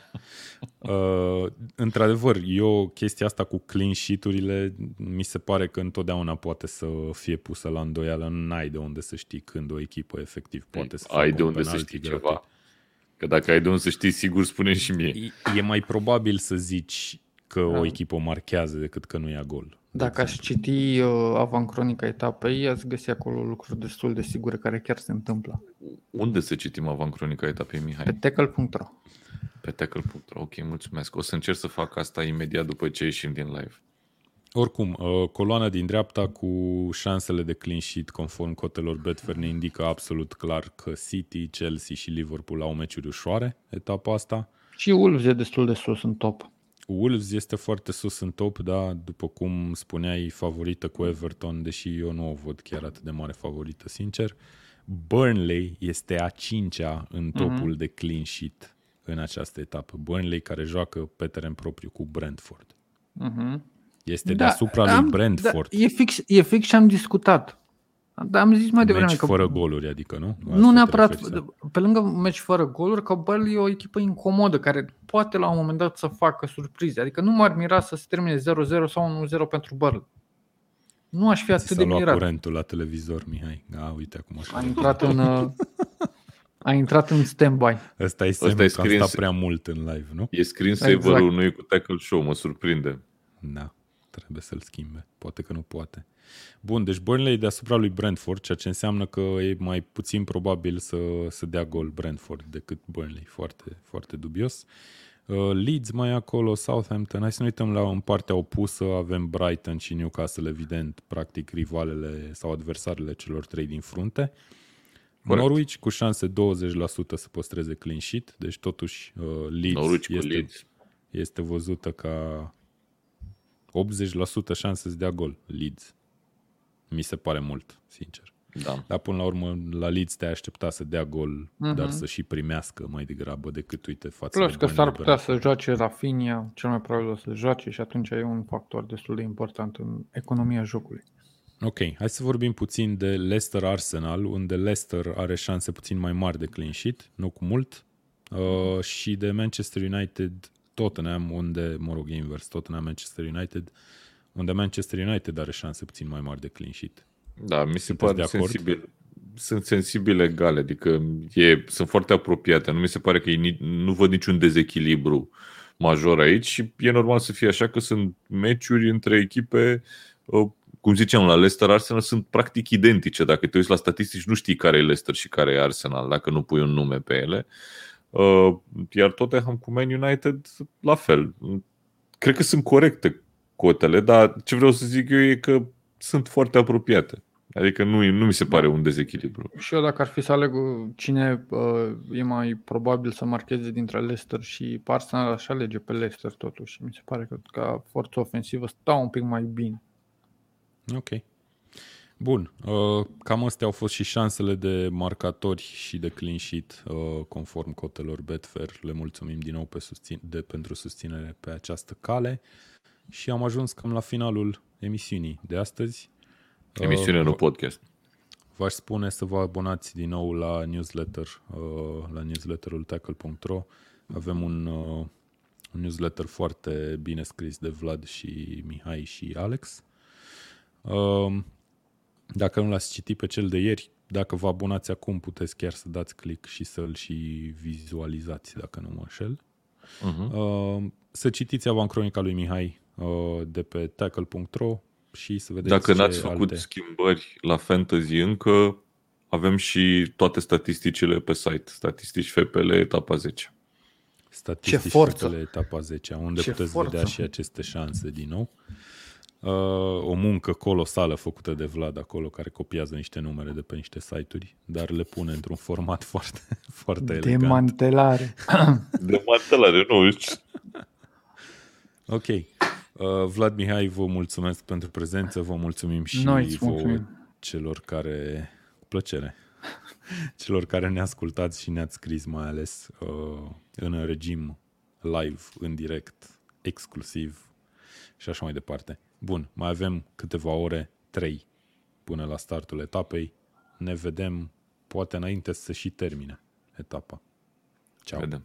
uh, într-adevăr, eu chestia asta cu clean sheet-urile mi se pare că întotdeauna poate să fie pusă la îndoială. N-ai de unde să știi când o echipă efectiv poate să Ai de unde să știi gratis. ceva. Că dacă ai de unde să știi, sigur spune și mie. E, e mai probabil să zici că da. o echipă marchează decât că nu ia gol. Dacă aș citi uh, avancronica etapei, ați găsi acolo lucruri destul de sigure care chiar se întâmplă. Unde să citim avancronica etapei, Mihai? Pe tackle.ro Pe tackle.ro, ok, mulțumesc. O să încerc să fac asta imediat după ce ieșim din live. Oricum, uh, coloana din dreapta cu șansele de clean sheet conform cotelor Betfair ne indică absolut clar că City, Chelsea și Liverpool au meciuri ușoare etapa asta. Și Wolves e destul de sus în top. Wolves este foarte sus în top, da, după cum spuneai, favorită cu Everton, deși eu nu o văd chiar atât de mare favorită, sincer. Burnley este a cincea în mhm. topul mm-hmm. de clean sheet în această etapă. Burnley care joacă pe teren propriu cu Brentford. Mm-hmm. Este da, deasupra am, lui Brentford. Da, e, fix, e fix ce am discutat. Dar am zis mai devreme meci că... fără goluri, adică, nu? Asta nu neapărat. Pe lângă meci fără goluri, că Burnley e o echipă incomodă care poate la un moment dat să facă surprize. Adică nu m-ar mira să se termine 0-0 sau 1-0 pentru Burnley. Nu aș fi atât Ți de mirat. curentul la televizor, Mihai. A, uite acum așa. A intrat în, uh, *laughs* a intrat în stand-by. Ăsta e semnul că am stat prea mult în live, nu? E screensaver-ul, exact. nu e cu tackle show, mă surprinde. Da, trebuie să-l schimbe. Poate că nu poate. Bun, deci Burnley deasupra lui Brentford, ceea ce înseamnă că e mai puțin probabil să, să dea gol Brentford decât Burnley. Foarte, foarte dubios. Uh, Leeds mai acolo, Southampton. Hai să ne uităm la în partea opusă. Avem Brighton și Newcastle, evident, practic rivalele sau adversarele celor trei din frunte. Corect. Norwich cu șanse 20% să păstreze clean sheet, deci totuși uh, Leeds, Norwich este, Leeds. este văzută ca 80% șanse să dea gol Leeds. Mi se pare mult, sincer. Da. Dar până la urmă, la Leeds te aștepta să dea gol, uh-huh. dar să și primească mai degrabă decât, uite, față Plus de că s-ar Burnley, putea să joace Rafinha, cel mai probabil o să joace și atunci e un factor destul de important în economia jocului. Ok, hai să vorbim puțin de Leicester Arsenal, unde Leicester are șanse puțin mai mari de clean sheet, nu cu mult, uh, și de Manchester United Tottenham, unde, mă rog, invers, Tottenham Manchester United, unde Manchester United are șanse puțin mai mari de clean sheet. Da, mi se Sunteți pare de acord? sensibil. Sunt sensibile egale, adică e, sunt foarte apropiate. Nu mi se pare că e, ni- nu văd niciun dezechilibru major aici și e normal să fie așa că sunt meciuri între echipe, uh, cum ziceam, la Leicester Arsenal sunt practic identice. Dacă te uiți la statistici, nu știi care e Leicester și care e Arsenal, dacă nu pui un nume pe ele. Uh, Iar Tottenham cu Man United, la fel. Cred că sunt corecte cotele, dar ce vreau să zic eu e că sunt foarte apropiate. Adică nu, nu mi se pare un dezechilibru. Și eu dacă ar fi să aleg uh, cine uh, e mai probabil să marcheze dintre Leicester și Arsenal, aș alege pe Leicester totuși. Mi se pare că ca forță ofensivă stau un pic mai bine. Ok. Bun, uh, cam astea au fost și șansele de marcatori și de clean sheet uh, conform cotelor Betfair. Le mulțumim din nou pe susțin- de, pentru susținere pe această cale și am ajuns cam la finalul emisiunii de astăzi. Emisiune, Uh, nu podcast. V-aș spune să vă abonați din nou la newsletter, uh, la newsletterul tackle.ro. Avem un, uh, un newsletter foarte bine scris de Vlad și Mihai și Alex. Uh, Dacă nu l-ați citit pe cel de ieri, dacă vă abonați acum, puteți chiar să dați click și să-l și vizualizați, dacă nu mă înșel. Uh-huh. Uh, Să citiți avancronica lui Mihai uh, de pe tackle.ro și să vedeți Dacă ce n-ați făcut alte... schimbări la Fantasy încă, avem și toate statisticile pe site. Statistici FPL, etapa 10. statistici Ce forță! pe etapa 10, unde Ce puteți forță! vedea și aceste șanse din nou. Uh, o muncă colosală făcută de Vlad acolo, care copiază niște numere de pe niște site-uri, dar le pune într-un format *laughs* foarte, foarte elegant. Demantelare. *laughs* De mantelare, nu știu. Ok. Uh, Vlad Mihai, vă mulțumesc pentru prezență, vă mulțumim și Noi îți vouă mulțumim. celor care, cu plăcere, *laughs* celor care ne ascultați și ne-ați scris mai ales uh, în regim live, în direct, exclusiv și așa mai departe. Bun, mai avem câteva ore, trei, până la startul etapei. Ne vedem poate înainte să și termine etapa. Ciao. Vedem.